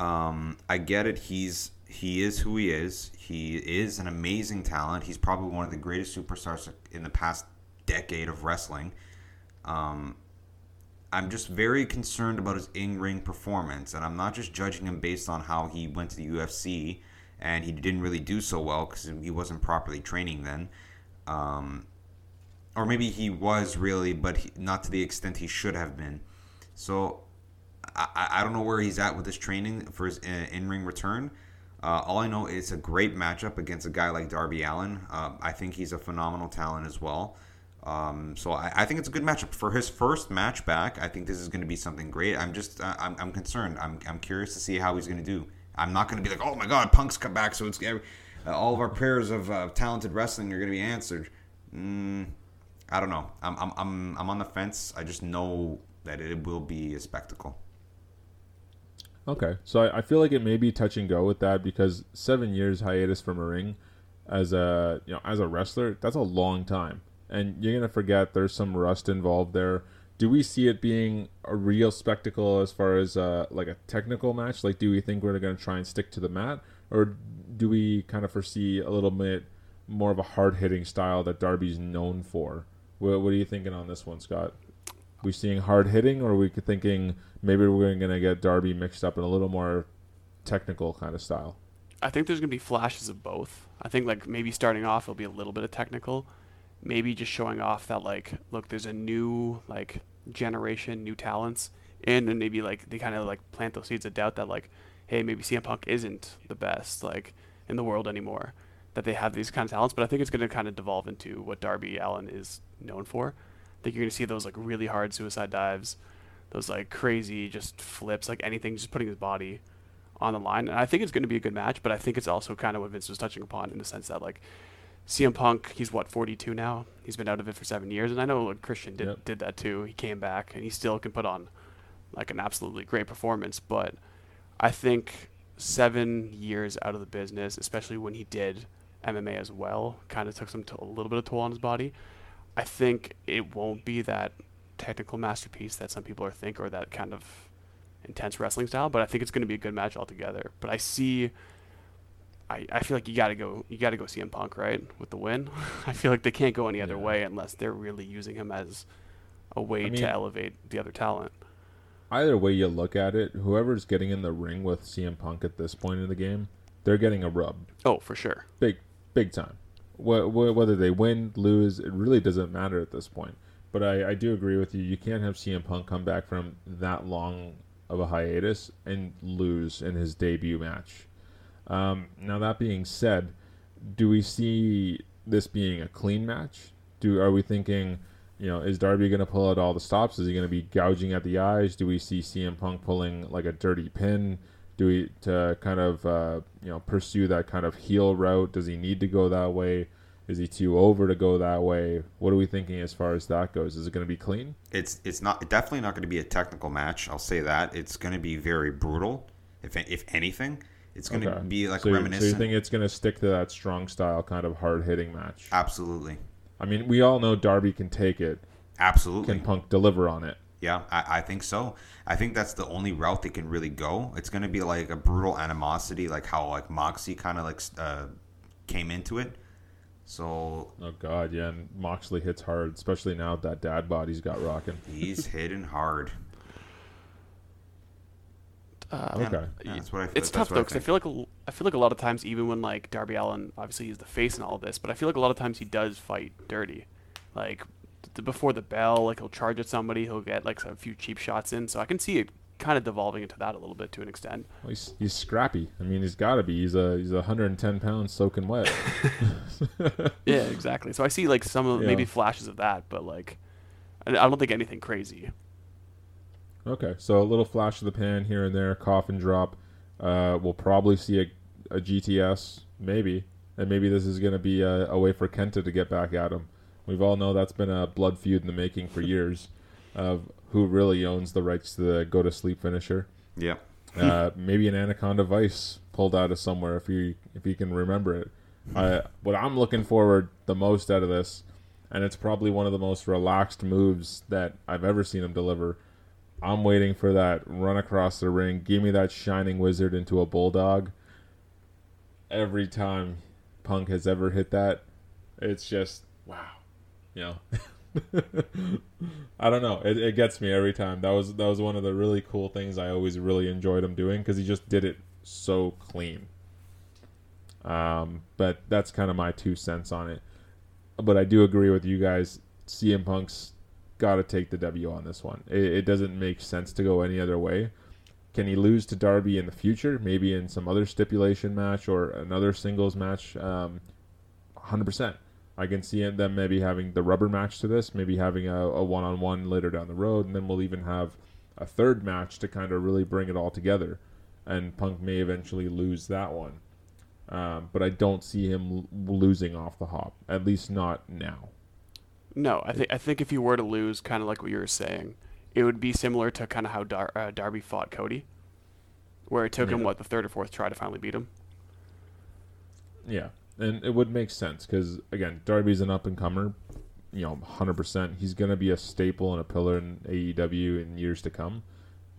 Um, I get it. He's he is who he is. He is an amazing talent. He's probably one of the greatest superstars in the past decade of wrestling. Um, I'm just very concerned about his in-ring performance, and I'm not just judging him based on how he went to the UFC and he didn't really do so well because he wasn't properly training then. Um, or maybe he was really, but he, not to the extent he should have been. So I, I don't know where he's at with his training for his uh, in-ring return. Uh, all I know is a great matchup against a guy like Darby Allin. Uh, I think he's a phenomenal talent as well. Um, so I, I, think it's a good matchup for his first match back. I think this is going to be something great. I'm just uh, I'm, I'm concerned. I'm, I'm curious to see how he's going to do. I'm not going to be like, oh my god, Punk's come back, so it's uh, all of our prayers of uh, talented wrestling are going to be answered. Mm, I don't know. I'm, I'm I'm I'm on the fence. I just know that it will be a spectacle. Okay, so I, I feel like it may be touch and go with that because seven years hiatus from a ring, as a you know as a wrestler, that's a long time, and you're gonna forget there's some rust involved there. Do we see it being a real spectacle as far as uh, like a technical match? Like, do we think we're gonna try and stick to the mat, or do we kind of foresee a little bit more of a hard hitting style that Darby's known for? What, what are you thinking on this one, Scott? We seeing hard hitting, or are we thinking maybe we're going to get Darby mixed up in a little more technical kind of style? I think there's going to be flashes of both. I think like maybe starting off it'll be a little bit of technical, maybe just showing off that like look there's a new like generation, new talents, and then maybe like they kind of like plant those seeds of doubt that like hey maybe CM Punk isn't the best like in the world anymore. That they have these kind of talents, but I think it's going to kind of devolve into what Darby Allin is known for think you're gonna see those like really hard suicide dives, those like crazy just flips, like anything, just putting his body on the line. And I think it's gonna be a good match, but I think it's also kind of what Vince was touching upon in the sense that like CM Punk, he's what 42 now. He's been out of it for seven years, and I know like, Christian did yep. did that too. He came back, and he still can put on like an absolutely great performance. But I think seven years out of the business, especially when he did MMA as well, kind of took some t- a little bit of toll on his body. I think it won't be that technical masterpiece that some people are think or that kind of intense wrestling style, but I think it's going to be a good match altogether. But I see, I, I feel like you got to go, you got to go CM Punk right with the win. I feel like they can't go any other yeah. way unless they're really using him as a way I mean, to elevate the other talent. Either way you look at it, whoever's getting in the ring with CM Punk at this point in the game, they're getting a rub. Oh, for sure. Big, big time whether they win, lose, it really doesn't matter at this point. But I, I do agree with you. You can't have CM Punk come back from that long of a hiatus and lose in his debut match. Um, now that being said, do we see this being a clean match? Do are we thinking, you know, is Darby going to pull out all the stops? Is he going to be gouging at the eyes? Do we see CM Punk pulling like a dirty pin? Do we to kind of uh, you know pursue that kind of heel route? Does he need to go that way? Is he too over to go that way? What are we thinking as far as that goes? Is it going to be clean? It's it's not definitely not going to be a technical match. I'll say that it's going to be very brutal. If if anything, it's going okay. to be like so reminiscent. So you think it's going to stick to that strong style kind of hard hitting match? Absolutely. I mean, we all know Darby can take it. Absolutely. Can Punk deliver on it? Yeah, I, I, think so. I think that's the only route they can really go. It's going to be like a brutal animosity, like how like Moxie kind of like uh, came into it. So. Oh God, yeah, and Moxley hits hard, especially now that dad body's got rocking. He's hitting hard. Uh, okay, yeah, that's what I. Feel, it's tough though because I, I, feel like a, I feel like a lot of times, even when like Darby Allin, obviously he's the face and all of this, but I feel like a lot of times he does fight dirty. Like the, before the bell, like he'll charge at somebody, he'll get like a few cheap shots in. So I can see it kind of devolving into that a little bit to an extent. Well, he's, he's scrappy. I mean, he's got to be. He's a he's a 110 pounds soaking wet. yeah, exactly. So I see like some of yeah. maybe flashes of that, but like I, don't think anything crazy. Okay, so a little flash of the pan here and there, coffin drop. Uh, we'll probably see a, a GTS, maybe, and maybe this is going to be a, a, way for Kenta to get back at him We've all know that's been a blood feud in the making for years of who really owns the rights to the go to sleep finisher. Yeah. Uh, maybe an Anaconda Vice pulled out of somewhere if you if you can remember it. I, what I'm looking forward the most out of this, and it's probably one of the most relaxed moves that I've ever seen him deliver. I'm waiting for that run across the ring. Give me that shining wizard into a bulldog. Every time Punk has ever hit that, it's just wow. Know. I don't know. It, it gets me every time. That was that was one of the really cool things I always really enjoyed him doing because he just did it so clean. Um, but that's kind of my two cents on it. But I do agree with you guys. CM Punk's got to take the W on this one. It, it doesn't make sense to go any other way. Can he lose to Darby in the future? Maybe in some other stipulation match or another singles match? Um, 100%. I can see them maybe having the rubber match to this, maybe having a, a one-on-one later down the road, and then we'll even have a third match to kind of really bring it all together. And Punk may eventually lose that one, um, but I don't see him l- losing off the hop. At least not now. No, I think I think if you were to lose, kind of like what you were saying, it would be similar to kind of how Dar- uh, Darby fought Cody, where it took him what the third or fourth try to finally beat him. Yeah, and it would make sense because again, Darby's an up and comer. You know, hundred percent. He's gonna be a staple and a pillar in AEW in years to come.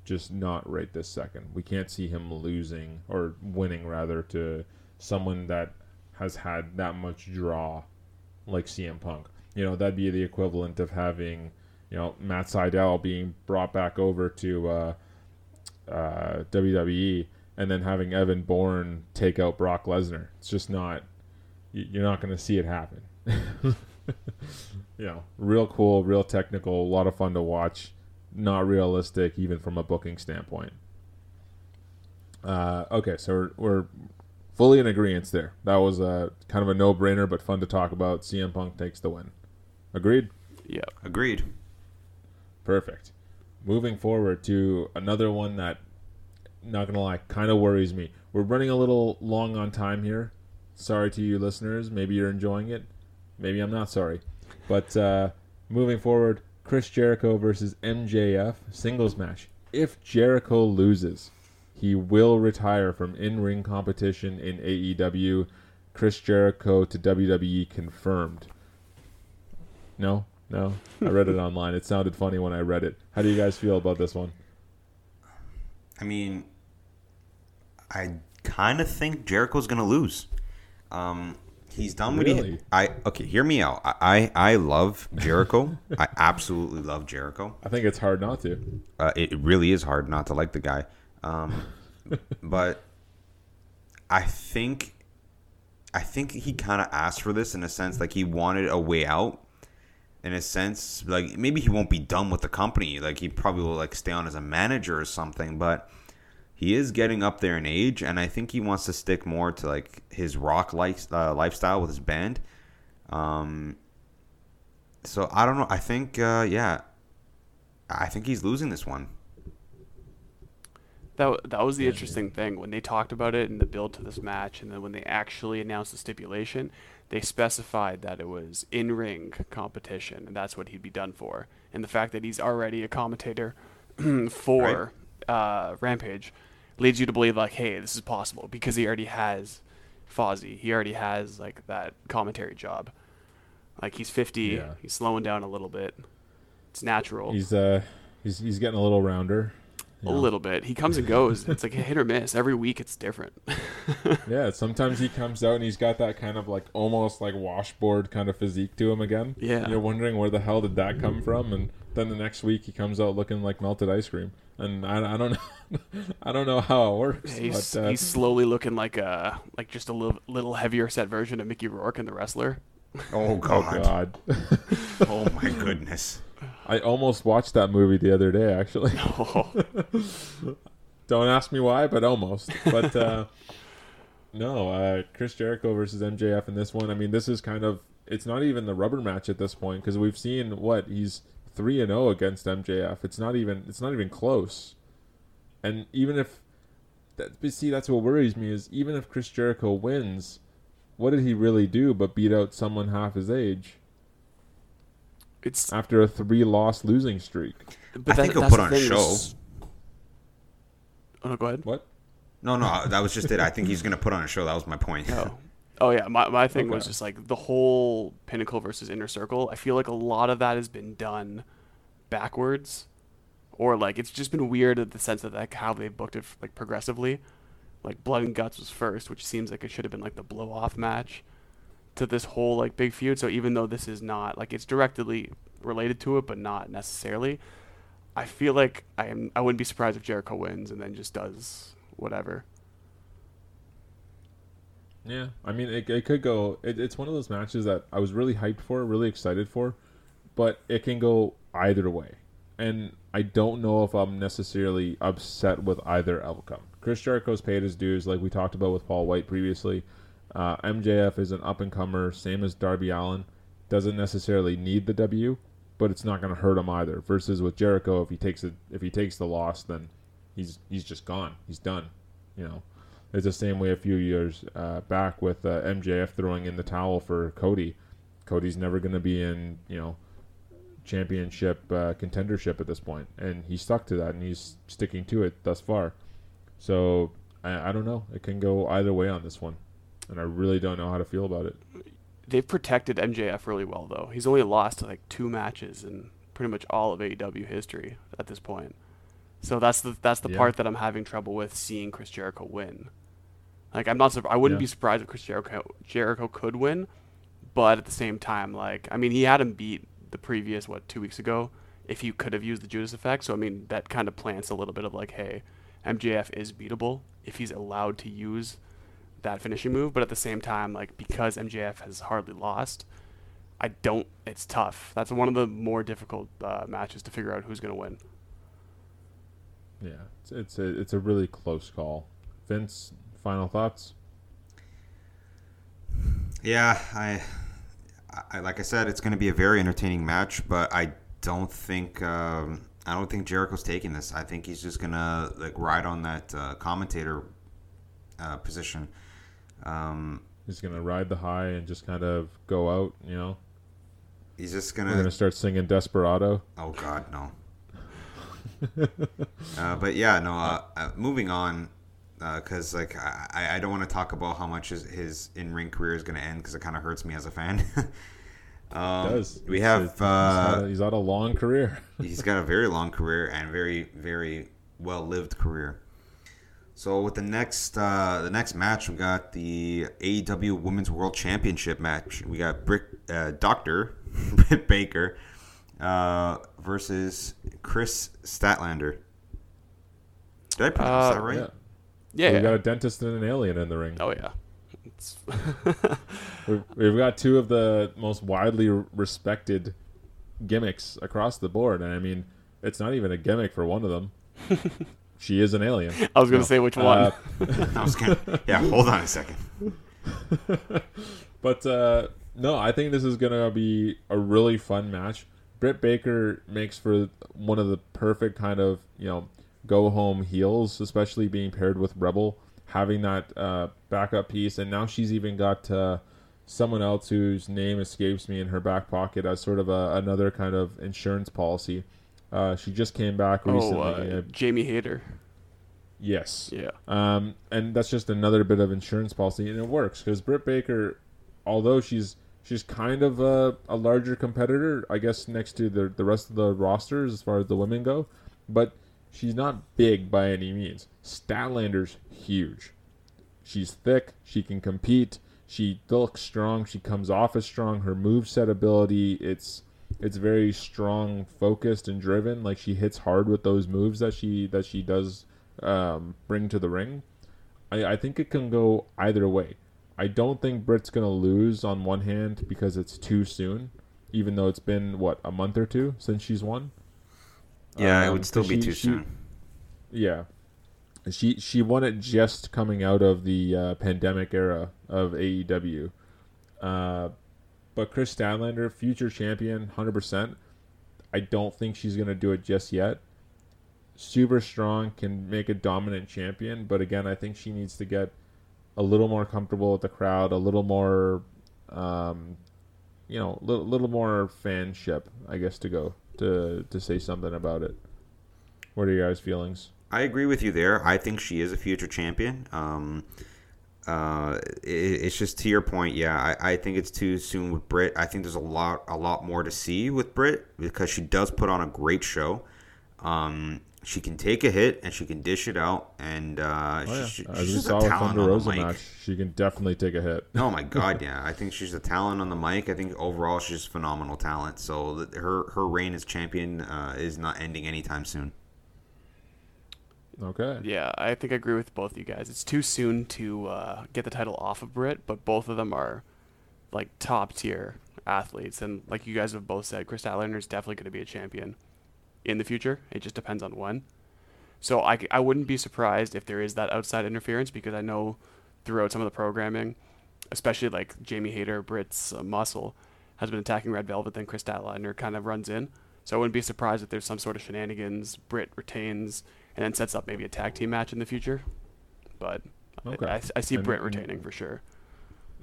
Just not right this second. We can't see him losing or winning rather to someone that has had that much draw, like CM Punk. You know, that'd be the equivalent of having, you know, Matt Sydal being brought back over to uh, uh, WWE and then having Evan Bourne take out Brock Lesnar. It's just not. Y- You're not going to see it happen. you know, real cool, real technical, a lot of fun to watch. Not realistic, even from a booking standpoint. Uh, okay, so we're, we're fully in agreement there. That was a kind of a no-brainer, but fun to talk about. CM Punk takes the win. Agreed. Yeah. Agreed. Perfect. Moving forward to another one that, not gonna lie, kind of worries me. We're running a little long on time here. Sorry to you listeners. Maybe you're enjoying it. Maybe I'm not sorry. But uh, moving forward, Chris Jericho versus MJF singles match. If Jericho loses, he will retire from in-ring competition in AEW. Chris Jericho to WWE confirmed. No, no. I read it online. It sounded funny when I read it. How do you guys feel about this one? I mean, I kind of think Jericho's gonna lose. Um, he's done what he. I okay. Hear me out. I I, I love Jericho. I absolutely love Jericho. I think it's hard not to. Uh, it it really is hard not to like the guy. Um, but I think I think he kind of asked for this in a sense, like he wanted a way out. In a sense, like maybe he won't be done with the company. Like he probably will like stay on as a manager or something. But he is getting up there in age, and I think he wants to stick more to like his rock life, uh, lifestyle with his band. Um, so I don't know. I think uh, yeah, I think he's losing this one. That that was the interesting thing when they talked about it in the build to this match, and then when they actually announced the stipulation, they specified that it was in ring competition, and that's what he'd be done for. And the fact that he's already a commentator for uh, Rampage leads you to believe like, hey, this is possible because he already has Fozzy. He already has like that commentary job. Like he's 50, Yeah. he's slowing down a little bit. It's natural. He's uh he's he's getting a little rounder. You a know. little bit. He comes and goes. It's like a hit or miss. Every week it's different. Yeah, sometimes he comes out and he's got that kind of like almost like washboard kind of physique to him again. Yeah. You're wondering where the hell did that come from and then the next week he comes out looking like melted ice cream. And I, I don't know I don't know how it works. he's but, uh, he's slowly looking like a like just a little little heavier set version of Mickey Rourke in the wrestler. Oh oh god. Oh my goodness. I almost watched that movie the other day actually. Oh, Don't ask me why, but almost. But uh, no, uh, Chris Jericho versus MJF in this one. I mean, this is kind of it's not even the rubber match at this point because we've seen what he's three and zero against MJF. It's not even it's not even close. And even if that, but see, that's what worries me is even if Chris Jericho wins, what did he really do but beat out someone half his age? It's after a three-loss losing streak. but I think he'll put on a show. is- Oh, no, go ahead. What? No, no, uh, that was just it. I think he's gonna put on a show. That was my point. Oh. Oh yeah, my, my thing was just like the whole pinnacle versus inner circle. I feel like a lot of that has been done backwards, or like it's just been weird in the sense that like how they booked it like progressively. Like blood and guts was first, which seems like it should have been like the blow off match to this whole like big feud. So even though this is not like it's directly related to it, but not necessarily, I feel like I am I wouldn't be surprised if Jericho wins and then just does whatever. Yeah, I mean, it, it could go. It, it's one of those matches that I was really hyped for, really excited for, but it can go either way. And I don't know if I'm necessarily upset with either outcome. Chris Jericho's paid his dues, like we talked about with Paul White previously. Uh, MJF is an up and comer, same as Darby Allin. Doesn't necessarily need the W, but it's not going to hurt him either. Versus with Jericho, if he takes it, if he takes the loss, then he's he's just gone. He's done. You know, it's the same way a few years uh, back with uh, MJF throwing in the towel for Cody. Cody's never going to be in, you know, championship uh, contendership at this point, and he stuck to that, and he's sticking to it thus far. So I, I don't know. It can go either way on this one, and I really don't know how to feel about it. they've protected MJF really well though. He's only lost like two matches in pretty much all of AEW history at this point. So that's the that's the Yeah. part that I'm having trouble with seeing Chris Jericho win. Like I'm not I wouldn't Yeah. be surprised if Chris Jericho Jericho could win, but at the same time like I mean he had him beat the previous what 2 weeks ago if he could have used the Judas effect. So I mean that kind of plants a little bit of like hey, MJF is beatable if he's allowed to use that finishing move, but at the same time, like because MJF has hardly lost, I don't. It's tough. That's one of the more difficult uh, matches to figure out who's going to win. Yeah, it's it's a it's a really close call. Vince, final thoughts? Yeah, I, I like I said, it's going to be a very entertaining match, but I don't think um, I don't think Jericho's taking this. I think he's just gonna like ride on that uh, commentator uh, position. Um, He's gonna ride the high and just kind of go out. You know, he's just gonna. we're gonna. gonna start singing "Desperado." Oh God, no. uh, but yeah, no. Uh, uh, moving on, because like I, I don't want to talk about how much his, his in ring career is going to end because it kind of hurts me as a fan. um, does we have uh, he's, had a, he's had a long career. he's got a very long career and very very well lived career. So with the next uh, the next match, we got the AEW Women's World Championship match. We got Brick uh, Doctor Britt Baker uh, versus Kris Statlander. Did I pronounce Uh, that right? Yeah, Yeah. we got a dentist and an alien in the ring. oh yeah. It's We've, we've got two of the most widely respected gimmicks across the board, and I mean, it's not even a gimmick for one of them. she is an alien. I was going to No. say which one. Uh, I was gonna. Yeah, hold on a second. But uh, no, I think this is gonna be a really fun match. Britt Baker makes for one of the perfect kind of you know go home heels, especially being paired with Rebel, having that uh, backup piece, and now she's even got uh, someone else whose name escapes me in her back pocket as sort of a, another kind of insurance policy. Uh, she just came back recently. oh, uh, Jamie Hayter. yes. Yeah. Um, and that's just another bit of insurance policy, and it works because Britt Baker, although she's she's kind of a, a larger competitor, I guess next to the the rest of the rosters as far as the women go, but she's not big by any means. Statlander's huge. She's thick. She can compete. She looks strong. She comes off as strong. Her move set ability, it's it's very strong, focused, and driven. Like she hits hard with those moves that she that she does um, bring to the ring. I, I think it can go either way. I don't think Britt's gonna lose on one hand because it's too soon, even though it's been what a month or two since she's won. Yeah, it Um, would still be she- too she- soon. Yeah, she she won it just coming out of the uh, pandemic era of AEW. Uh, but Kris Statlander, future champion, hundred percent. I don't think she's gonna do it just yet. Super strong, can make a dominant champion, but again, I think she needs to get a little more comfortable with the crowd, a little more um, you know, a little, little more fanship, I guess, to go to to say something about it. What are your guys' feelings? I agree with you there. I think she is a future champion. Um, uh, it, it's just to your point. Yeah, I, I think it's too soon with Britt. I think there's a lot a lot more to see with Britt because she does put on a great show. Um, she can take a hit and she can dish it out, and uh, Oh, yeah. she, As she's we just saw a with talent Thunder on the Rosa mic. match, she can definitely take a hit. Oh my god, yeah. I think she's a talent on the mic. I think overall she's phenomenal talent. So her her reign as champion uh, is not ending anytime soon. Okay. Yeah, I think I agree with both of you guys. It's too soon to uh, get the title off of Britt, but both of them are like top tier athletes, and like you guys have both said, Kris Statlander is definitely going to be a champion in the future. It just depends on when. So I, I wouldn't be surprised if there is that outside interference because I know throughout some of the programming, especially like Jamie Hayter, Britt's uh, muscle, has been attacking Red Velvet, then Kris Statlander kind of runs in. So I wouldn't be surprised if there's some sort of shenanigans. Britt retains and then sets up maybe a tag team match in the future. But I- Okay. I, I see And- Britt retaining for sure.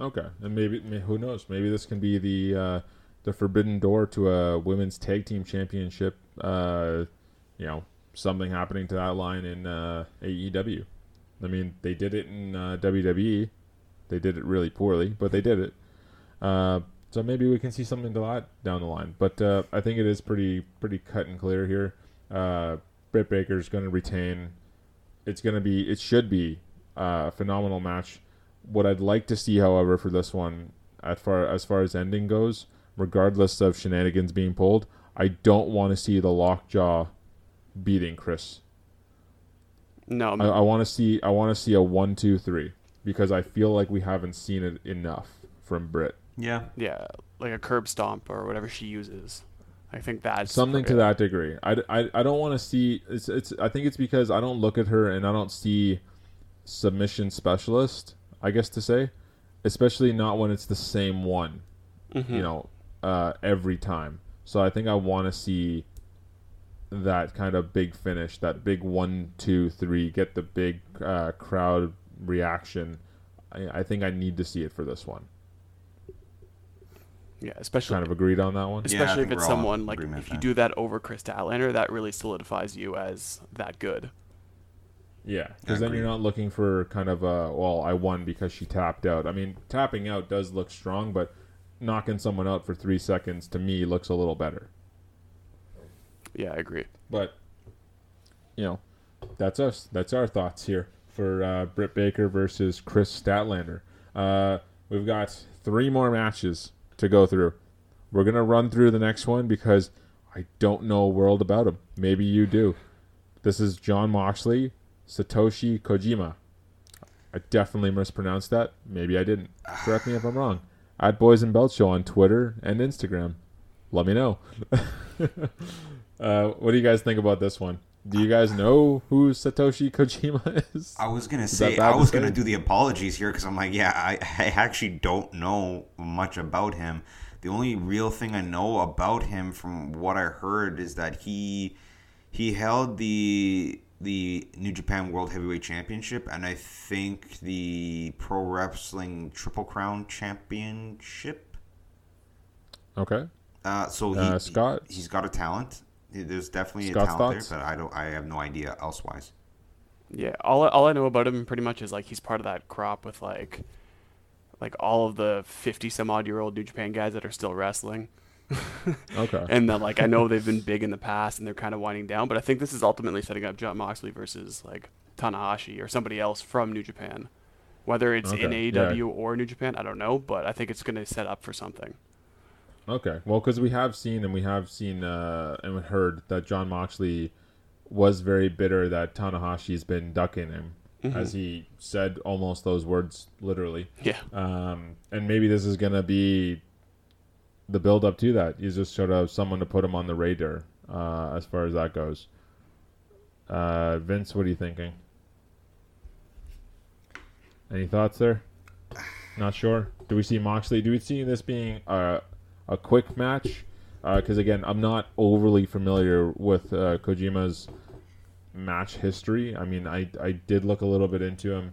Okay, and maybe, who knows? Maybe this can be the uh, the forbidden door to a women's tag team championship. Uh, you know, something happening to that line in uh, AEW. I mean, they did it in uh, WWE. They did it really poorly, but they did it. Uh, so maybe we can see something to that down the line. But uh, I think it is pretty pretty cut and clear here. Uh, Baker is going to retain. It's going to be. It should be uh, a phenomenal match. What I'd like to see, however, for this one, as far as far as ending goes, regardless of shenanigans being pulled, I don't want to see the lockjaw beating Chris. No, I, I want to see I want to see a one two three because I feel like we haven't seen it enough from Britt. Yeah. yeah, like a curb stomp or whatever she uses. I think that's Something to that degree. I, I, I don't want to see it's it's I think it's because I don't look at her and I don't see submission specialist. I guess to say, especially not when it's the same one. Mhm. you know, uh, every time. So I think I want to see that kind of big finish, that big one, two, three, get the big uh, crowd reaction. I, I think I need to see it for this one. Yeah, especially Kind of agreed on that one. Yeah, especially if it's we're all in someone like if you there. do that over Kris Statlander, that really solidifies you as that good. Yeah, because then you're not looking for kind of a well, I won because she tapped out. I mean, tapping out does look strong, but knocking someone out for three seconds to me looks a little better. Yeah, I agree. But you know, that's us. That's our thoughts here for uh, Britt Baker versus Kris Statlander. Uh, we've got three more matches to go through. We're gonna run through the next one because I don't know a world about him. Maybe you do. This is Jon Moxley, Satoshi Kojima. I definitely mispronounced that. Maybe I didn't. Correct me if I'm wrong. At Boys and Belt Show on Twitter and Instagram. Let me know. uh, what do you guys think about this one? Do you guys know who Satoshi Kojima is? I was gonna that say I was say? gonna do the apologies here because I'm like, yeah, I, I actually don't know much about him. The only real thing I know about him, from what I heard, is that he he held the the New Japan World Heavyweight Championship and I think the Pro Wrestling Triple Crown Championship. Okay. Uh, so he, Uh, Scott? he's got a talent. There's definitely Scott's a talent thoughts? there, but I don't. I have no idea elsewise. Yeah, all all I know about him pretty much is like he's part of that crop with like like all of the 50 some odd year old New Japan guys that are still wrestling. Okay. And then like I know they've been big in the past and they're kind of winding down, but I think this is ultimately setting up Jon Moxley versus like Tanahashi or somebody else from New Japan. Whether it's in AEW yeah. or New Japan, I don't know, but I think it's going to set up for something. Okay. Well, because we have seen and we have seen uh, and heard that Jon Moxley was very bitter that Tanahashi's been ducking him, as he said almost those words literally. Yeah. Um, and maybe this is gonna be the build up to that. He's just sort of someone to put him on the radar uh, as far as that goes. Uh, Vince, what are you thinking? Any thoughts there? Not sure. Do we see Moxley? Do we see this being a a quick match? Because again, I'm not overly familiar with uh, Kojima's match history. I mean, I I did look a little bit into him.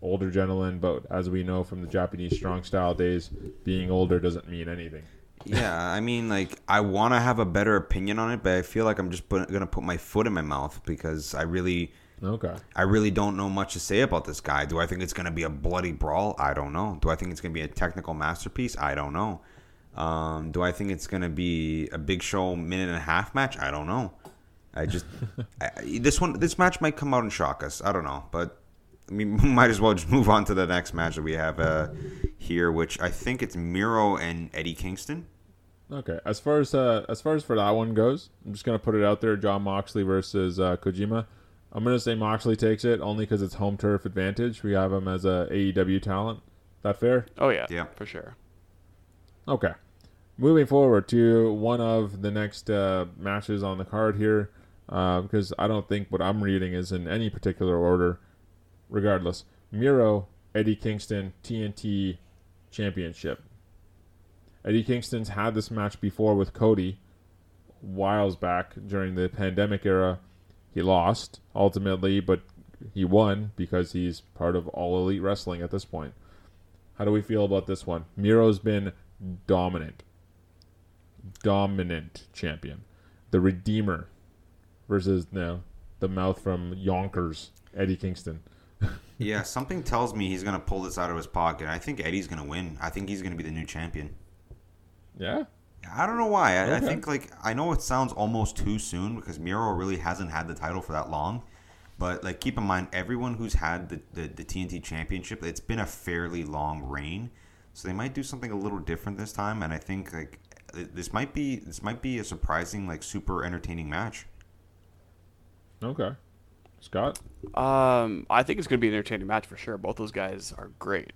Older gentleman, but as we know from the Japanese strong style days, being older doesn't mean anything. Yeah, I mean, like I want to have a better opinion on it, but I feel like I'm just put, gonna put my foot in my mouth because I really, Okay. I really don't know much to say about this guy. Do I think it's gonna be a bloody brawl? I don't know. Do I think it's gonna be a technical masterpiece? I don't know. Um, do I think it's gonna be a big show minute and a half match? I don't know. I just I, this one, this match might come out and shock us. I don't know, but we might as well just move on to the next match that we have uh, here, which I think it's Miro and Eddie Kingston. Okay. As far as uh, as far as for that one goes, I'm just gonna put it out there: Jon Moxley versus uh, Kojima. I'm gonna say Moxley takes it only because it's home turf advantage. We have him as a AEW talent. That fair? Oh yeah, Yeah. for sure. Okay. Moving forward to one of the next uh, matches on the card here, uh, because I don't think what I'm reading is in any particular order. Regardless, Miro, Eddie Kingston, TNT Championship. Eddie Kingston's had this match before with Cody, whiles back during the pandemic era. He lost ultimately, but he won because he's part of All Elite Wrestling at this point. How do we feel about this one? Miro's been dominant. Dominant champion. The Redeemer versus no, the mouth from Yonkers, Eddie Kingston. Yeah, something tells me he's gonna pull this out of his pocket. I think Eddie's gonna win. I think he's gonna be the new champion. Yeah? I don't know why. I, I think like I know it sounds almost too soon because Miro really hasn't had the title for that long. But like keep in mind, everyone who's had the, the, the TNT championship, it's been a fairly long reign. So they might do something a little different this time, and I think like this might be this might be a surprising like super entertaining match. Okay. Scott? Um, I think it's going to be an entertaining match for sure. Both those guys are great,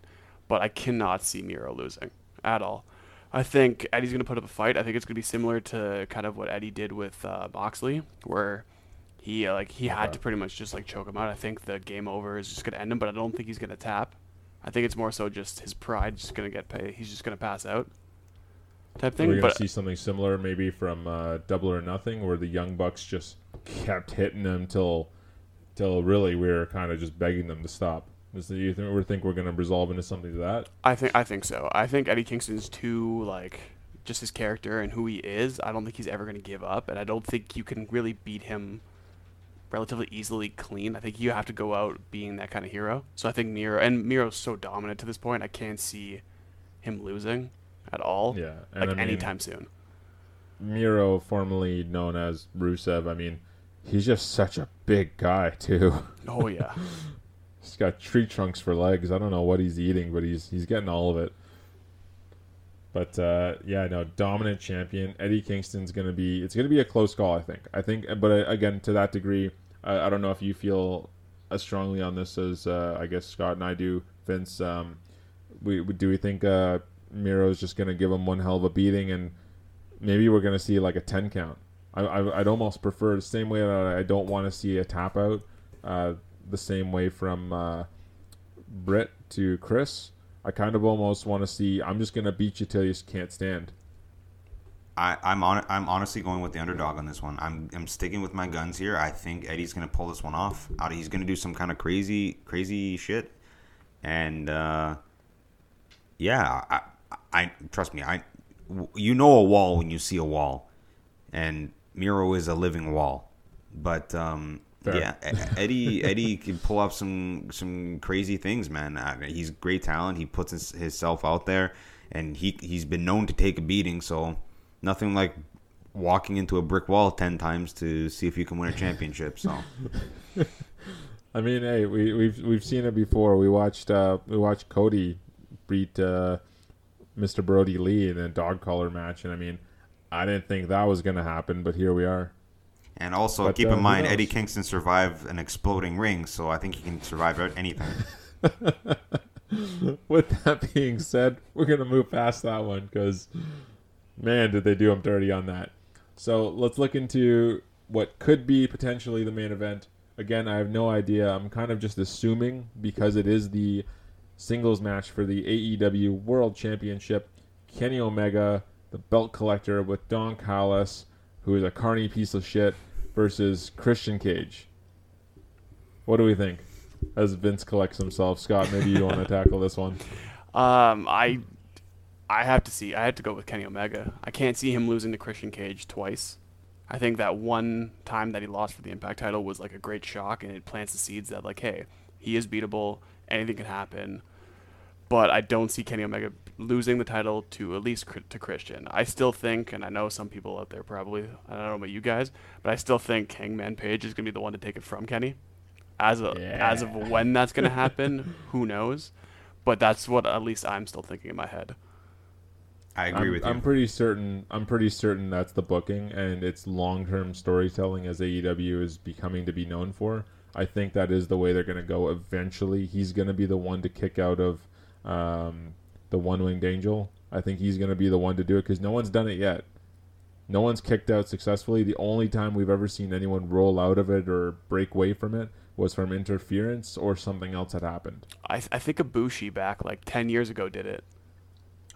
but I cannot see Miro losing at all. I think Eddie's going to put up a fight. I think it's going to be similar to kind of what Eddie did with uh, Moxley, where he uh, like he had to pretty much just like choke him out. I think the game over is just going to end him, but I don't think he's going to tap. I think it's more so just his pride just going to get paid. He's just going to pass out type thing. we going But see something similar maybe from uh, Double or Nothing where the Young Bucks just kept hitting them till, till really we were kind of just begging them to stop? Is do you think, think we're going to resolve into something to that? I think I think so. I think Eddie Kingston's too like just his character and who he is. I don't think he's ever going to give up, and I don't think you can really beat him relatively easily clean. I think you have to go out being that kind of hero. So I think Miro and Miro's so dominant to this point. I can't see him losing at all. Yeah. And like I mean, anytime soon. Miro, formerly known as Rusev, I mean, he's just such a big guy, too. Oh yeah. He's got tree trunks for legs. I don't know what he's eating, but he's he's getting all of it. But uh, yeah, no, dominant champion Eddie Kingston's gonna be. It's gonna be a close call, I think. I think, but uh, again, to that degree, I, I don't know if you feel as strongly on this as uh, I guess Scott and I do. Vince, um, we, we do we think uh, Miro's just gonna give him one hell of a beating, and maybe we're gonna see like a ten count. I, I'd almost prefer the same way that I don't want to see a tap out. Uh, the same way from uh, Britt to Chris. I kind of almost want to see. I'm just gonna beat you till you can't stand. I, I'm on. I'm honestly going with the underdog on this one. I'm I'm sticking with my guns here. I think Eddie's gonna pull this one off. Out, he's gonna do some kind of crazy, crazy shit, and uh, yeah, I, I trust me. I, you know a wall when you see a wall, and Miro is a living wall. But um, yeah, Eddie Eddie can pull off some some crazy things, man. Uh, He's great talent. He puts his, himself out there, and he he's been known to take a beating. So nothing like walking into a brick wall ten times to see if you can win a championship. So I mean, hey, we, we've we've seen it before. We watched uh, we watched Cody beat uh, Mr. Brodie Lee in a dog collar match, and I mean, I didn't think that was gonna happen, but here we are. and also But, keep uh, in mind knows? Eddie Kingston survived an exploding ring, so I think he can survive out anything. With that being said, we're gonna move past that one because, man, did they do him dirty on that. So let's look into what could be potentially the main event. Again, I have no idea. I'm kind of just assuming because it is the singles match for the AEW World Championship. Kenny Omega, the belt collector, with Don Callis, who is a carny piece of shit, versus Christian Cage. What do we think? As Vince collects himself, Scott, maybe you want to tackle this one. Um, I I have to see. I have to go with Kenny Omega. I can't see him losing to Christian Cage twice. I think that one time that he lost for the Impact title was like a great shock, and it plants the seeds that like, hey, he is beatable. Anything can happen. But I don't see Kenny Omega losing the title to at least to Christian. I still think, and I know some people out there probably, I don't know about you guys, but I still think Hangman Page is gonna be the one to take it from Kenny. As of Yeah. as of when that's gonna happen, who knows? But that's what at least I'm still thinking in my head. I agree I'm, with you. I'm pretty certain. I'm pretty certain that's the booking, and it's long-term storytelling as AEW is becoming to be known for. I think that is the way they're going to go. Eventually, he's going to be the one to kick out of um, the one-winged angel. I think he's going to be the one to do it because no one's done it yet. No one's kicked out successfully. The only time we've ever seen anyone roll out of it or break away from it was from interference or something else had happened. I I think Ibushi back like ten years ago did it.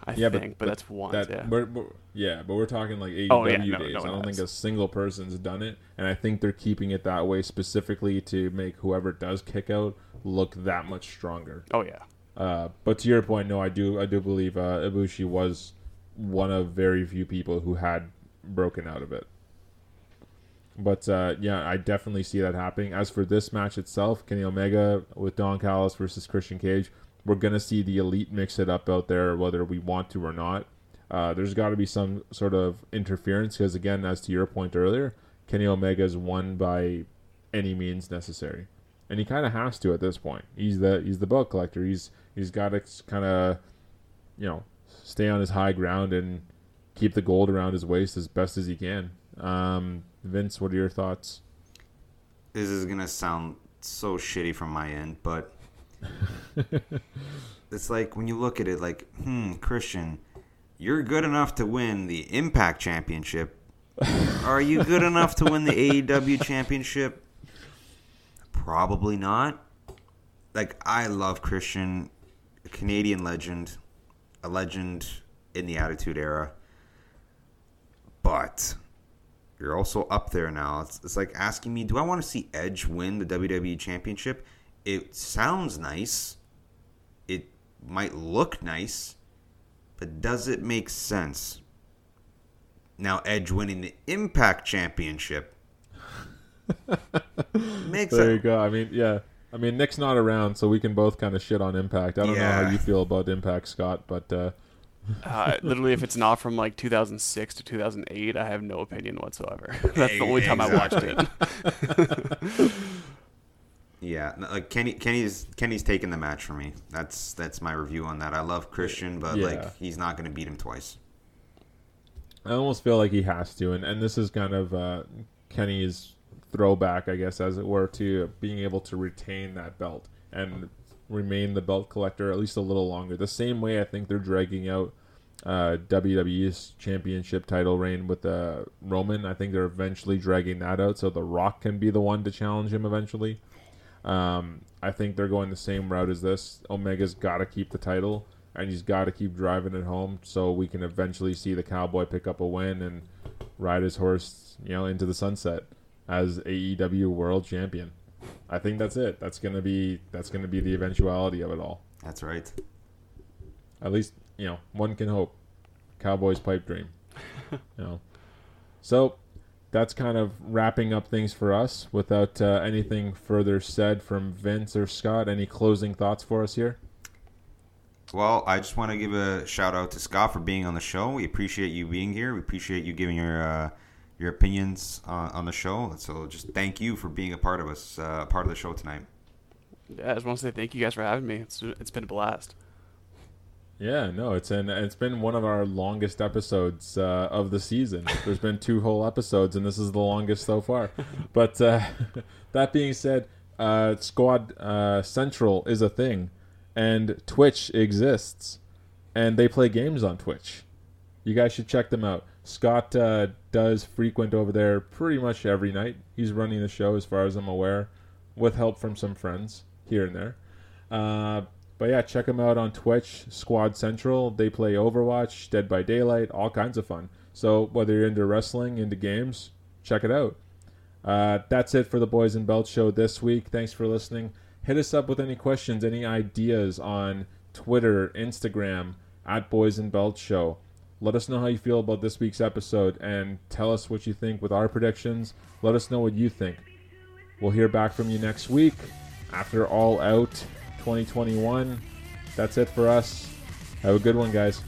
I Yeah, but- think, but, that's one. that yeah. we're, we're- yeah, but we're talking like AEW Oh, yeah, no, days. no I don't think a single person's done it, and I think they're keeping it that way specifically to make whoever does kick out look that much stronger. oh yeah. Uh, but to your point, no, I do I do believe uh, Ibushi was one of very few people who had broken out of it. But uh, yeah, I definitely see that happening. As for this match itself, Kenny Omega with Don Callis versus Christian Cage, we're gonna see the elite mix it up out there, whether we want to or not. Uh, there's got to be some sort of interference because, again, as to your point earlier, Kenny Omega is won by any means necessary, and he kind of has to at this point. He's the he's the belt collector. He's he's got to kind of, you know, stay on his high ground and keep the gold around his waist as best as he can. Um, Vince, what are your thoughts? this is gonna sound so shitty from my end, but it's like when you look at it, like, hmm, Christian, you're good enough to win the Impact Championship. Are you good enough to win the AEW Championship? Probably not. Like, I love Christian, a Canadian legend, a legend in the Attitude Era, but you're also up there now. It's, it's like asking me, do I want to see Edge win the WWE Championship? It sounds nice. It might look nice, but does it make sense? Now, Edge winning the Impact Championship makes There you go. I mean, yeah. I mean, Nick's not around, so we can both kind of shit on Impact. I don't know how you feel about Impact, Scott, but uh, Uh, literally, if it's not from like 2006 to 2008, I have no opinion whatsoever. That's the only time I watched it. Yeah, like Kenny, Kenny's Kenny's taking the match for me. That's that's my review on that. I love Christian, but Yeah. like he's not going to beat him twice. I almost feel like he has to, and, and this is kind of uh, Kenny's throwback, I guess, as it were, to being able to retain that belt and remain the belt collector at least a little longer. The same way I think they're dragging out uh, WWE's championship title reign with uh, Roman. I think they're eventually dragging that out so The Rock can be the one to challenge him eventually. Um, I think they're going the same route as this. Omega's got to keep the title, and he's got to keep driving it home so we can eventually see the Cowboy pick up a win and ride his horse, you know, into the sunset as AEW World Champion. I think that's it. That's gonna be that's gonna be the eventuality of it all. That's right. At least you know one can hope. Cowboys pipe dream. you know. So that's kind of wrapping up things for us. Without uh, anything further said from Vince or Scott, any closing thoughts for us here? Well, I just want to give a shout out to Scott for being on the show. We appreciate you being here. We appreciate you giving your uh, your opinions uh, on the show. So just thank you for being a part of us, uh, part of the show tonight. Yeah, I just want to say thank you guys for having me. It's it's been a blast. Yeah, no, it's an it's been one of our longest episodes uh, of the season. There's been two whole episodes, and this is the longest so far. But uh, that being said, uh, Squad uh, Central is a thing, and Twitch exists, and they play games on Twitch. You guys should check them out. Scott uh, does frequent over there pretty much every night. He's running the show, as far as I'm aware, with help from some friends here and there. Uh, but yeah, check them out on Twitch, Squad Central. They play Overwatch, Dead by Daylight, all kinds of fun. So whether you're into wrestling, into games, check it out. Uh, that's it for the Boys and Belt show this week. Thanks for listening. Hit us up with any questions, any ideas on Twitter, Instagram, at Boys and Belt Show. Let us know how you feel about this week's episode and tell us what you think with our predictions. Let us know what you think. We'll hear back from you next week after All Out 2021. That's it for us. Have a good one, guys.